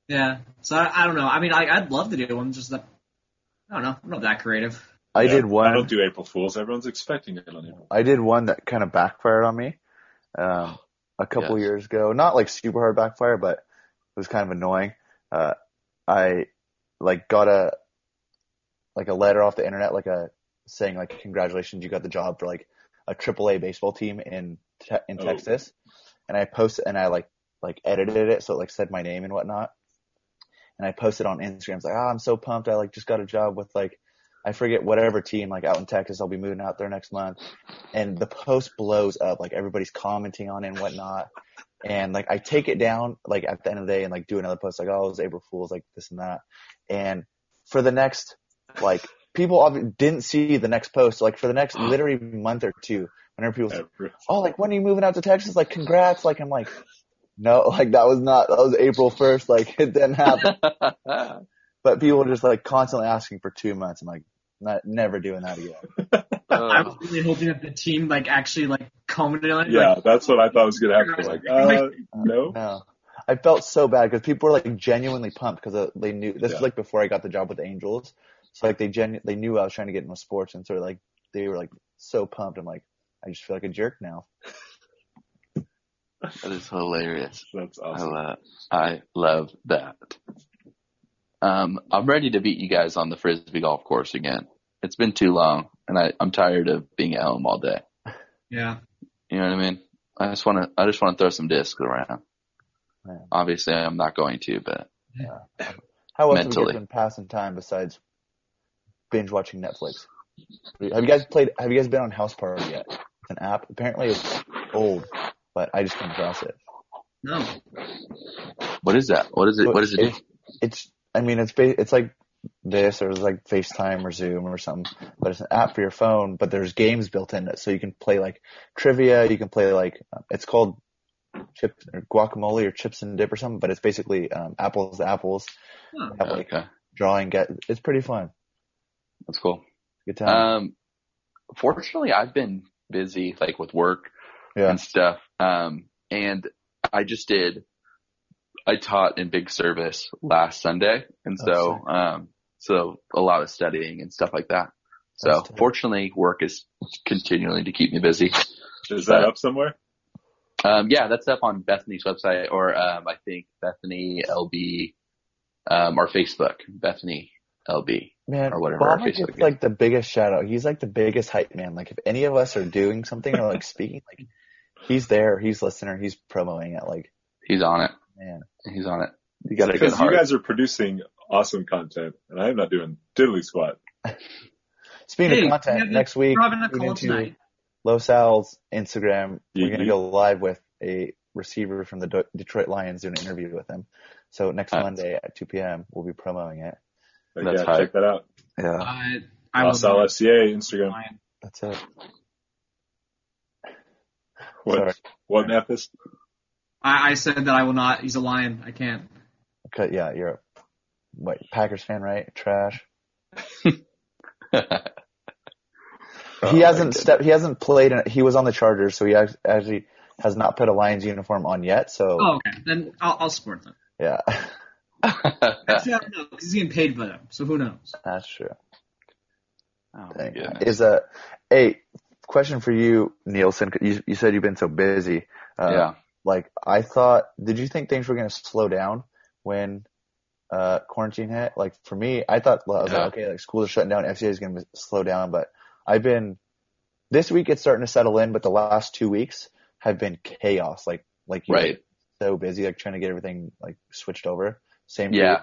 Yeah. So I, I don't know. I mean, I, I'd love to do one. Just that I don't know. I'm not that creative. I Yeah, did one. I don't do April Fools. Everyone's expecting it on April. I did one that kind of backfired on me um, a couple Yes. years ago. Not like super hard backfire, but it was kind of annoying. Uh, I like got a like a letter off the internet, like a saying like congratulations, you got the job for like a AAA baseball team in te- in Oh. Texas, and I posted and I like like edited it so it like said my name and whatnot, and I posted on Instagram. It's like, oh, I'm so pumped! I like just got a job with like I forget whatever team like out in Texas. I'll be moving out there next month, and the post blows up. Like everybody's commenting on it and whatnot. And like I take it down like at the end of the day and like do another post like oh it was April Fools like this and that. And for the next like people obvi- didn't see the next post. Like for the next literally month or two, whenever people say, oh, like when are you moving out to Texas? Like congrats. Like I'm like, no, like that was not, that was April 1st. Like it didn't happen. but people were just like constantly asking for two months. I'm like, not, never doing that again. I was uh, really hoping that the team like actually like commented on it. Yeah, Like, that's what I thought was gonna happen. Like, uh, uh, no. No. I felt so bad because people were like genuinely pumped because uh, they knew this Yeah. was like before I got the job with the Angels. So like they genu- they knew I was trying to get into sports and so like they were like so pumped. I'm like, I just feel like a jerk now. that is hilarious. That's awesome. I awesome. love, I love that. Um, I'm ready to beat you guys on the frisbee golf course again. It's been too long, and I, I'm tired of being at home all day. yeah. You know what I mean? I just want to, I just want to throw some discs around. Yeah. Obviously, I'm not going to, but yeah. How else have you Mentally. guys been passing time besides binge watching Netflix? Have you guys played? Have you guys been on Houseparty yet? It's an app. Apparently it's old, but I just came across it. No. what is that? What is it? What is it? It's, it's I mean, it's ba- it's like this or it's like FaceTime or Zoom or something, but it's an app for your phone. But there's games built in it, so you can play like trivia. You can play like uh, it's called chips or guacamole or chips and dip or something. But it's basically um, apples to apples. Huh. Have like Okay, drawing. Get it's pretty fun. That's cool. Good time. Um, fortunately, I've been busy, like with work yeah. and stuff. Um, and I just did, I taught in big service last Sunday. And Oh, so, um, so a lot of studying and stuff like that. So fortunately work is continuing to keep me busy. Is that up somewhere? Um, yeah, that's up on Bethany's website or, um, I think Bethany LB, um, or Facebook, Bethany LB. Man, or whatever our Obama gets is. like the biggest shout out. He's like the biggest hype man. Like if any of us are doing something or like speaking, like he's there, he's listener, he's promoting it. Like He's on it. man, He's on it. You got Because you guys are producing awesome content, and I'm not doing diddly squat. speaking Hey, of content, have next week We're having a we're call into tonight. Los Al's Instagram. We're Mhm. gonna go live with a receiver from the De- Detroit Lions doing an interview with him. So next Nice. Monday at 2 p.m. we'll be promoting it. Like, That's yeah, hype. check that out. Yeah, uh, I, I will Los Al FCA Instagram. Lion. that's it. What? Sorry. What Memphis? I, I said that I will not. He's a lion. I can't. Okay, yeah, you're a what Packers fan, right? Trash. Oh, he my hasn't stepped. He hasn't played. In, he was on the Chargers, so he actually has not put a Lions uniform on yet. So Oh, okay. Then I'll, I'll support them. yeah, Actually, I don't know because he's getting paid by them. So who knows? that's true. oh my Dang. Is a a question for you, Nielsen? You you said you've been so busy. Uh, yeah. Like I thought. Did you think things were going to slow down when uh quarantine hit? Like for me, I thought well, I was Yeah. like, okay, like schools are shutting down, FCA is going to slow down, but I've been this week it's starting to settle in, but the last two weeks have been chaos. Like like you Right. so busy, like trying to get everything like switched over. Same. you? Yeah.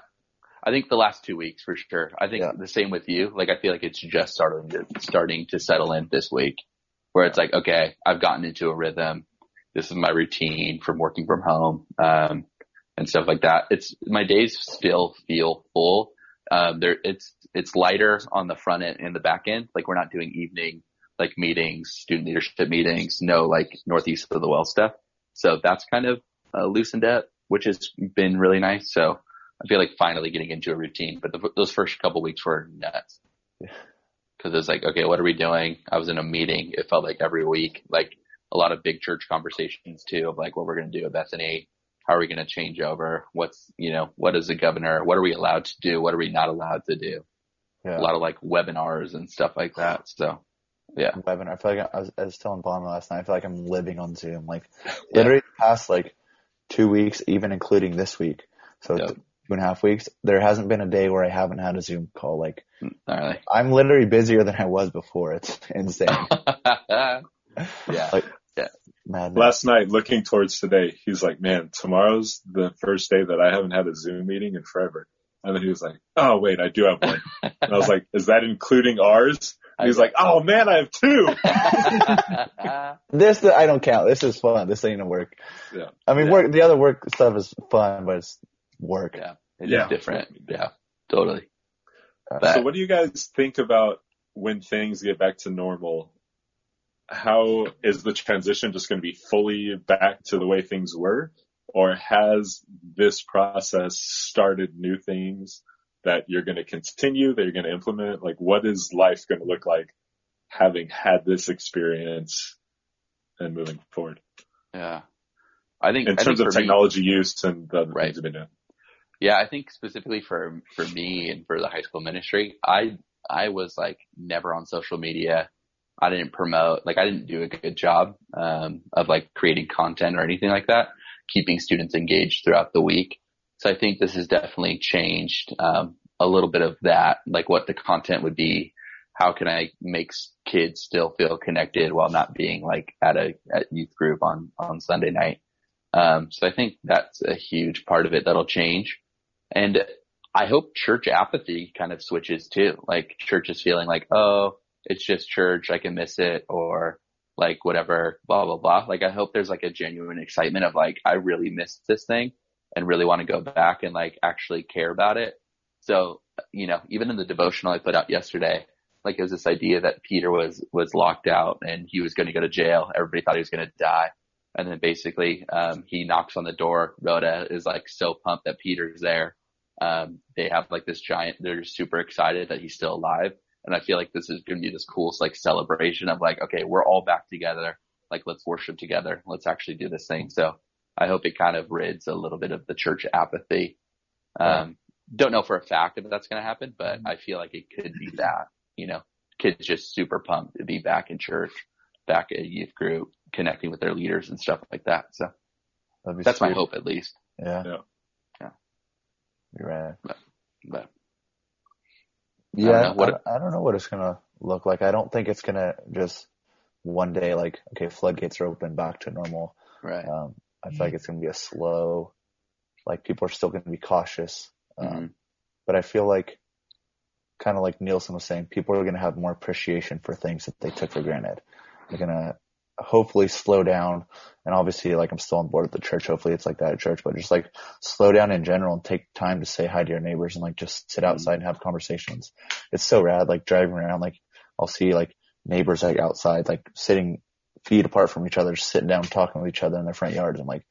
I think the last two weeks for sure. I think Yeah. the same with you. Like I feel like it's just starting to starting to settle in this week where it's like, okay, I've gotten into a rhythm. This is my routine from working from home. Um, and stuff like that. It's my days still feel full. Um, there it's it's lighter on the front end and the back end. Like we're not doing evening like meetings, student leadership meetings, no like northeast of the well stuff. So that's kind of uh, loosened up, which has been really nice. So I feel like finally getting into a routine, but the, those first couple weeks were nuts. Yeah. Cause it was like, okay, what are we doing? I was in a meeting. It felt like every week, like a lot of big church conversations too of like what we're going to do at Bethany. How are we going to change over? What's, you know, what is the governor? What are we allowed to do? What are we not allowed to do? Yeah. A lot of like webinars and stuff like that. So yeah, webinar. I feel like I was, I was telling Bomber last night. I feel like I'm living on Zoom. Like Yeah. literally the past like two weeks, even including this week. So Yep. Two and a half weeks. There hasn't been a day where I haven't had a Zoom call. Like really. I'm literally busier than I was before. It's insane. yeah. Like Yeah. madness. Last night, looking towards today, he's like, man, tomorrow's the first day that I haven't had a Zoom meeting in forever. And then he was like, oh wait, I do have one. And I was like, is that including ours? And he's like, oh man, I have two. This I don't count. This is fun. This ain't a work. Yeah. I mean, Yeah. work. The other work stuff is fun, but it's work. yeah. It's Yeah. different. Yeah. Totally. Uh, but So what do you guys think about when things get back to normal? How is the transition just going to be fully back to the way things were? Or has this process started new things that you're going to continue, that you're going to implement? Like what is life going to look like having had this experience and moving forward yeah, I think in I think terms of for me- technology use and the other Right. things you've been doing? Yeah, I think specifically for for me and for the high school ministry, I I was like never on social media. I didn't promote, like I didn't do a good job um, of like creating content or anything like that, keeping students engaged throughout the week. So I think this has definitely changed um, a little bit of that, like what the content would be. How can I make kids still feel connected while not being like at a at youth group on on Sunday night? Um, so I think that's a huge part of it that'll change. And I hope church apathy kind of switches too. Like church is feeling like, oh, it's just church. I can miss it or like whatever, blah, blah, blah. Like I hope there's like a genuine excitement of like, I really missed this thing and really want to go back and like actually care about it. So, you know, even in the devotional I put out yesterday, like it was this idea that Peter was, was locked out and he was going to go to jail. Everybody thought he was going to die. And then basically, um, he knocks on the door. Rhoda is like so pumped that Peter's there. Um, they have like this giant, they're super excited that he's still alive. And I feel like this is going to be this cool like celebration of like, okay, we're all back together. Like, let's worship together. Let's actually do this thing. So I hope it kind of rids a little bit of the church apathy. Um, don't know for a fact if that's going to happen, but I feel like it could be that, you know, kids just super pumped to be back in church, back at a youth group, connecting with their leaders and stuff like that. So That'd be that's my hope at least. Yeah. Yeah. Yeah. You're right. But Yeah, I what don't, I don't know what it's gonna look like. I don't think it's gonna just one day like okay, floodgates are open back to normal. right. Um, I feel like it's gonna be a slow, like people are still gonna be cautious. Um, Mhm. but I feel like, kind of like Nielsen was saying, people are gonna have more appreciation for things that they took for granted. They're gonna hopefully slow down, and obviously, like I'm still on board with the church. Hopefully, it's like that at church, but just like slow down in general and take time to say hi to your neighbors and like just sit outside and have conversations. It's so rad. Like driving around, like I'll see like neighbors like outside, like sitting feet apart from each other, just sitting down talking with each other in their front yards. I'm like,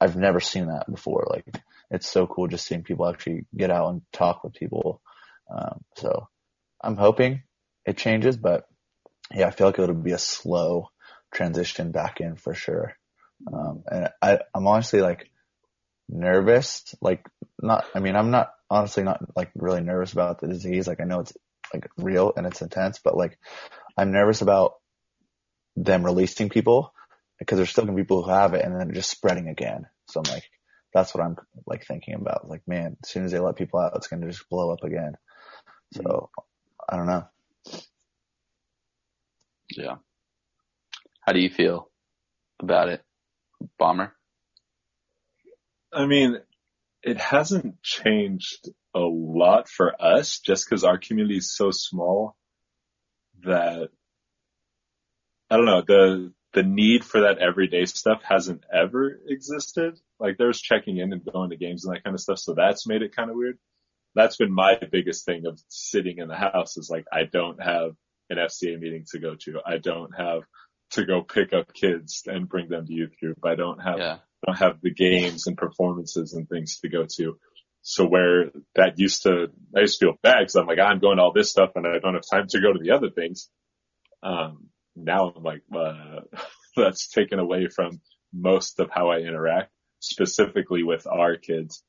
I've never seen that before. Like it's so cool just seeing people actually get out and talk with people. Um, so I'm hoping it changes, but yeah, I feel like it'll be a slow transition back in for sure. Um, and I, I'm honestly like nervous, like not, I mean, I'm not honestly not like really nervous about the disease. Like I know it's like real and it's intense, but like I'm nervous about them releasing people because there's still gonna be people who have it and then just spreading again. So I'm like, that's what I'm like thinking about. Like, man, as soon as they let people out, it's gonna just blow up again. So I don't know. Yeah. How do you feel about it, Bomber? I mean, it hasn't changed a lot for us just because our community is so small that I don't know, the the need for that everyday stuff hasn't ever existed. Like there's checking in and going to games and that kind of stuff, so that's made it kind of weird. That's been my biggest thing of sitting in the house is like I don't have an FCA meeting to go to. I don't have to go pick up kids and bring them to youth group. I don't have Yeah. don't have the games and performances and things to go to. So where that used to, I used to feel bad because I'm like, I'm going to all this stuff and I don't have time to go to the other things. Um, now I'm like, uh, that's taken away from most of how I interact specifically with our kids.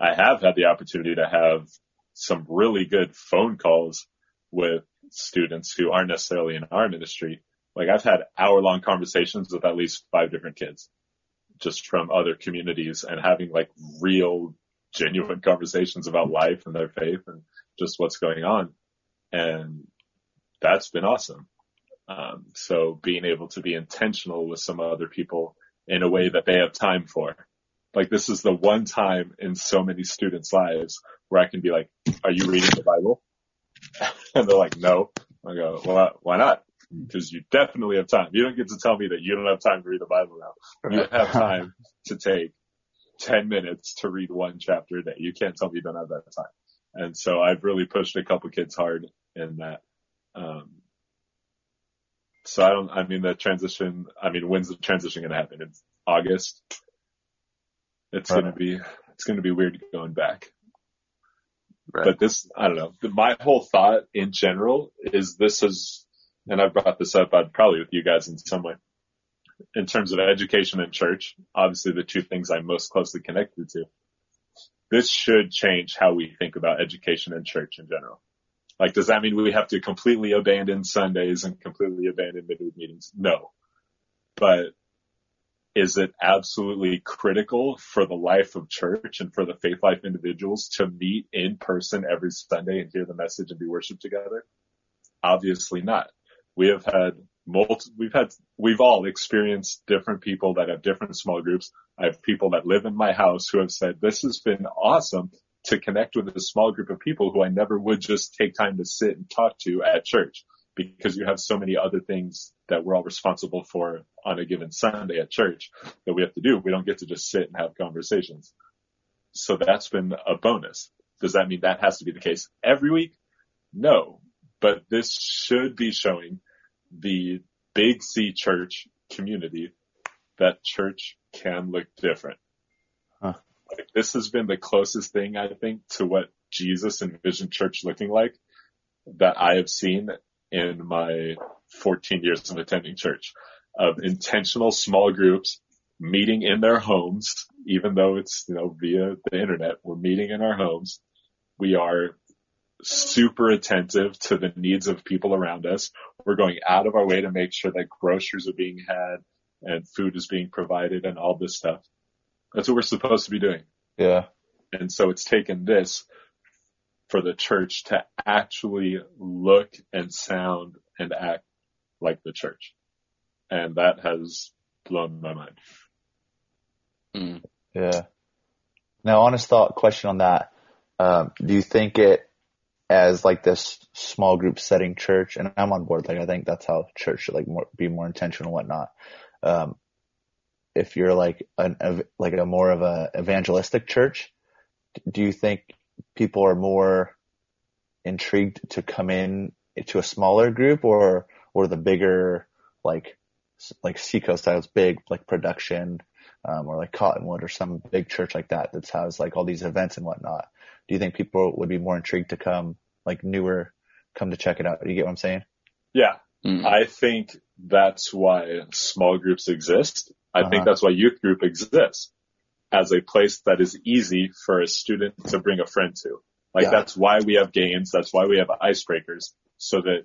I have had the opportunity to have some really good phone calls with students who aren't necessarily in our ministry. Like I've had hour long conversations with at least five different kids just from other communities and having like real genuine conversations about life and their faith and just what's going on. And that's been awesome. Um, so being able to be intentional with some other people in a way that they have time for. Like this is the one time in so many students' lives where I can be like, are you reading the Bible? and they're like, no. I go, well, why not? Because you definitely have time. You don't get to tell me that you don't have time to read the Bible now. You have time to take 10 minutes to read one chapter a day. You can't tell me you don't have that time. And so I've really pushed a couple kids hard in that. Um, so I don't, I mean, the transition, I mean, when's the transition going to happen? It's August. It's Right. going to be, it's going to be weird going back. Right. But this, I don't know. My whole thought in general is this is, and I've brought this up, I'd probably with you guys in some way, in terms of education and church, obviously the two things I'm most closely connected to. This should change how we think about education and church in general. Like, does that mean we have to completely abandon Sundays and completely abandon midweek meetings? No. But is it absolutely critical for the life of church and for the faith life individuals to meet in person every Sunday and hear the message and be worshiped together? Obviously not. We have had multi, we've had, we've all experienced different people that have different small groups. I have people that live in my house who have said, this has been awesome to connect with a small group of people who I never would just take time to sit and talk to at church because you have so many other things that we're all responsible for on a given Sunday at church that we have to do. We don't get to just sit and have conversations. So that's been a bonus. Does that mean that has to be the case every week? No, but this should be showing the big C church community that church can look different. Huh. Like this has been the closest thing I think to what Jesus envisioned church looking like that I have seen in my 14 years of attending church of intentional small groups meeting in their homes, even though it's, you know, via the internet, we're meeting in our homes. We are super attentive to the needs of people around us. We're going out of our way to make sure that groceries are being had and food is being provided and all this stuff. That's what we're supposed to be doing. Yeah. And so it's taken this for the church to actually look and sound and act like the church. And that has blown my mind. Mm. Yeah. Now, honest thought question on that. Um, do you think it as like this small group setting church? And I'm on board. Like, I think that's how church should like more, be more intentional and whatnot. Um, if you're like an, like a more of a evangelistic church, do you think people are more intrigued to come in to a smaller group or, or the bigger, like, like Seacoast styles, big, like production, um, or like Cottonwood or some big church like that that has like all these events and whatnot. Do you think people would be more intrigued to come, like newer, come to check it out? Do You get what I'm saying? Yeah. Mm. I think that's why small groups exist. I Uh-huh. think that's why youth group exists as a place that is easy for a student to bring a friend to. Like Yeah. that's why we have games. That's why we have icebreakers so that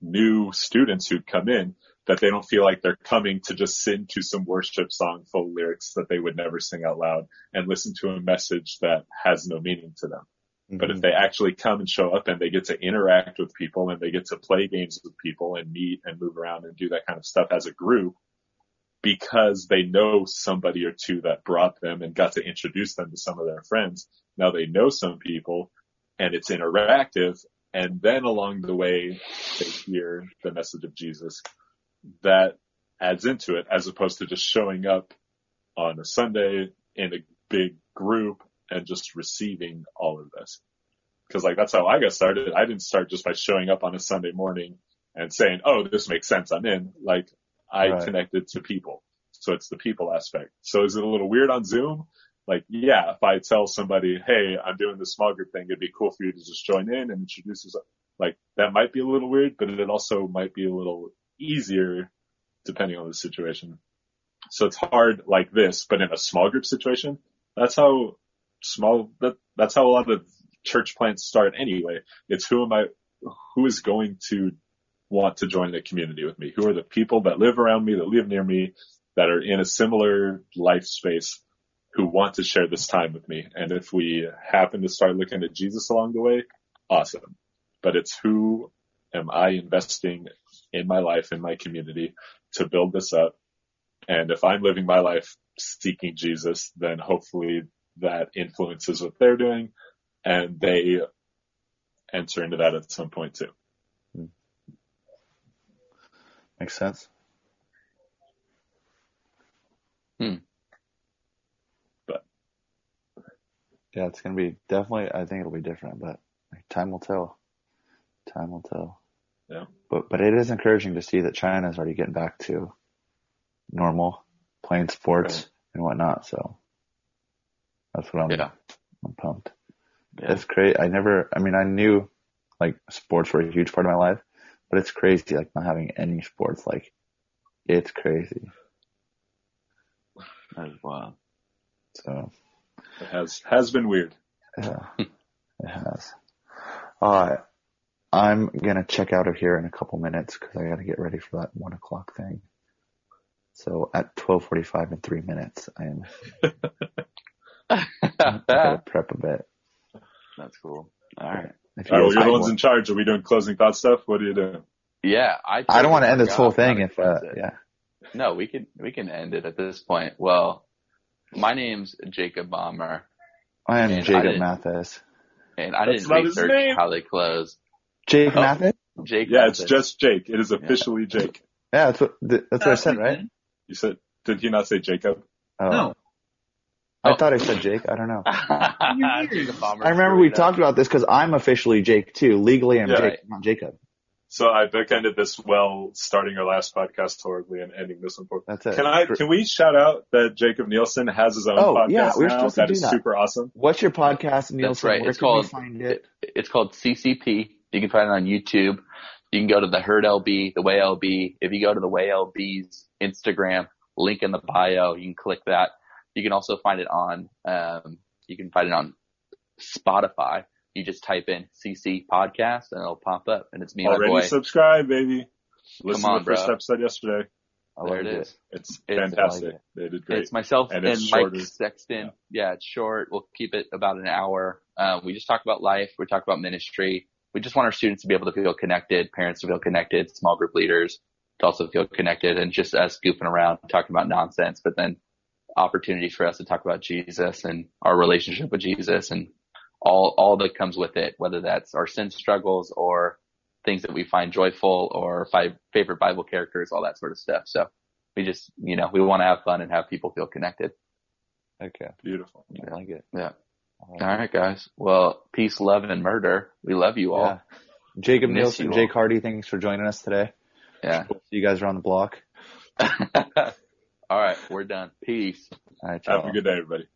new students who come in that they don't feel like they're coming to just sing to some worship song full of lyrics that they would never sing out loud and listen to a message that has no meaning to them. Mm-hmm. But if they actually come and show up and they get to interact with people and they get to play games with people and meet and move around and do that kind of stuff as a group because they know somebody or two that brought them and got to introduce them to some of their friends. Now they know some people and it's interactive. And then along the way, they hear the message of Jesus that adds into it as opposed to just showing up on a Sunday in a big group and just receiving all of this. Cause like that's how I got started. I didn't start just by showing up on a Sunday morning and saying, Oh, this makes sense. I'm in. Like I Right. connected to people. So it's the people aspect. So is it a little weird on Zoom? Like, yeah, if I tell somebody, Hey, I'm doing this small group thing, it'd be cool for you to just join in and introduce yourself. Like that might be a little weird, but it also might be a little easier depending on the situation. So it's hard like this, but in a small group situation, that's how small, that, that's how a lot of church plants start anyway. It's who am I, who is going to want to join the community with me? Who are the people that live around me, that live near me, that are in a similar life space who want to share this time with me? And if we happen to start looking at Jesus along the way, awesome. But it's who am I investing in my life, in my community to build this up? And if I'm living my life seeking Jesus, then hopefully that influences what they're doing and they enter into that at some point too. Makes sense. Hmm. But yeah, it's gonna be definitely. I think it'll be different, but time will tell. Time will tell. Yeah. But but it is encouraging to see that China is already getting back to normal playing sports Right. and whatnot. So that's what I'm. Yeah. I'm pumped. Yeah. It's great. I never. I mean, I knew like sports were a huge part of my life, but it's crazy like not having any sports. Like it's crazy. That is wild. So It has has been weird. Yeah, it has. All right. I'm gonna check out of here in a couple minutes because I gotta get ready for that one o'clock thing. So at 12:45 in three minutes, I am I gotta prep a bit. That's cool. All right. If All right, well, you're the ones one- in charge. Are we doing closing thought stuff? What are you doing? Yeah, I. I don't want to end this whole thing if, uh, yeah. No, we can we can end it at this point. Well, my name's Jacob Bomber, I am And I Jacob Mathis. and I That's didn't research how they close. Jake Oh. Mathis? Jake. Yeah, it's just Jake. It is officially Jake. Yeah, that's what that's what I said, right? You said, did he not say Jacob? Oh, No. I Oh. thought I said Jake. I don't know. I remember we talked about this because I'm officially Jake too. Legally, I'm Yeah. Jake, not Jacob. So I bookended this well, starting our last podcast horribly and ending this one poorly. That's it. Can I? Can we shout out that Jacob Nielsen has his own Oh, podcast yeah, we're now? supposed to That do is that. super awesome. What's your podcast, Nielsen? That's right. Where It's can called- we find it? It's called CCP. You can find it on YouTube. You can go to the Herd LB, the Way LB. If you go to the Way LB's Instagram, link in the bio, you can click that. You can also find it on, um, you can find it on Spotify. You just type in CC podcast and it'll pop up and it's me Already boy. subscribed, baby. Listen on, to the first episode yesterday. I there it is. It's It's- fantastic. Like they did great. It's myself And and, it's Mike shorter. Sexton. Yeah. it's short. We'll keep it about an hour. Uh, we just talk about life. We talk about ministry. We just want our students to be able to feel connected, parents to feel connected, small group leaders to also feel connected and just us goofing around talking about nonsense, but then opportunities for us to talk about Jesus and our relationship with Jesus and all, all that comes with it, whether that's our sin struggles or things that we find joyful or fi- favorite Bible characters, all that sort of stuff. So we just, you know, we want to have fun and have people feel connected. Okay, Beautiful. I like it. Yeah. I like All it. right, guys. Well, peace, love, and murder. We love you all. Yeah. Jacob Miss Nielsen. Jake Hardy, thanks for joining us today. Yeah. See you guys around the block. all right. We're done. Peace. All right, Have y'all. a good day, everybody.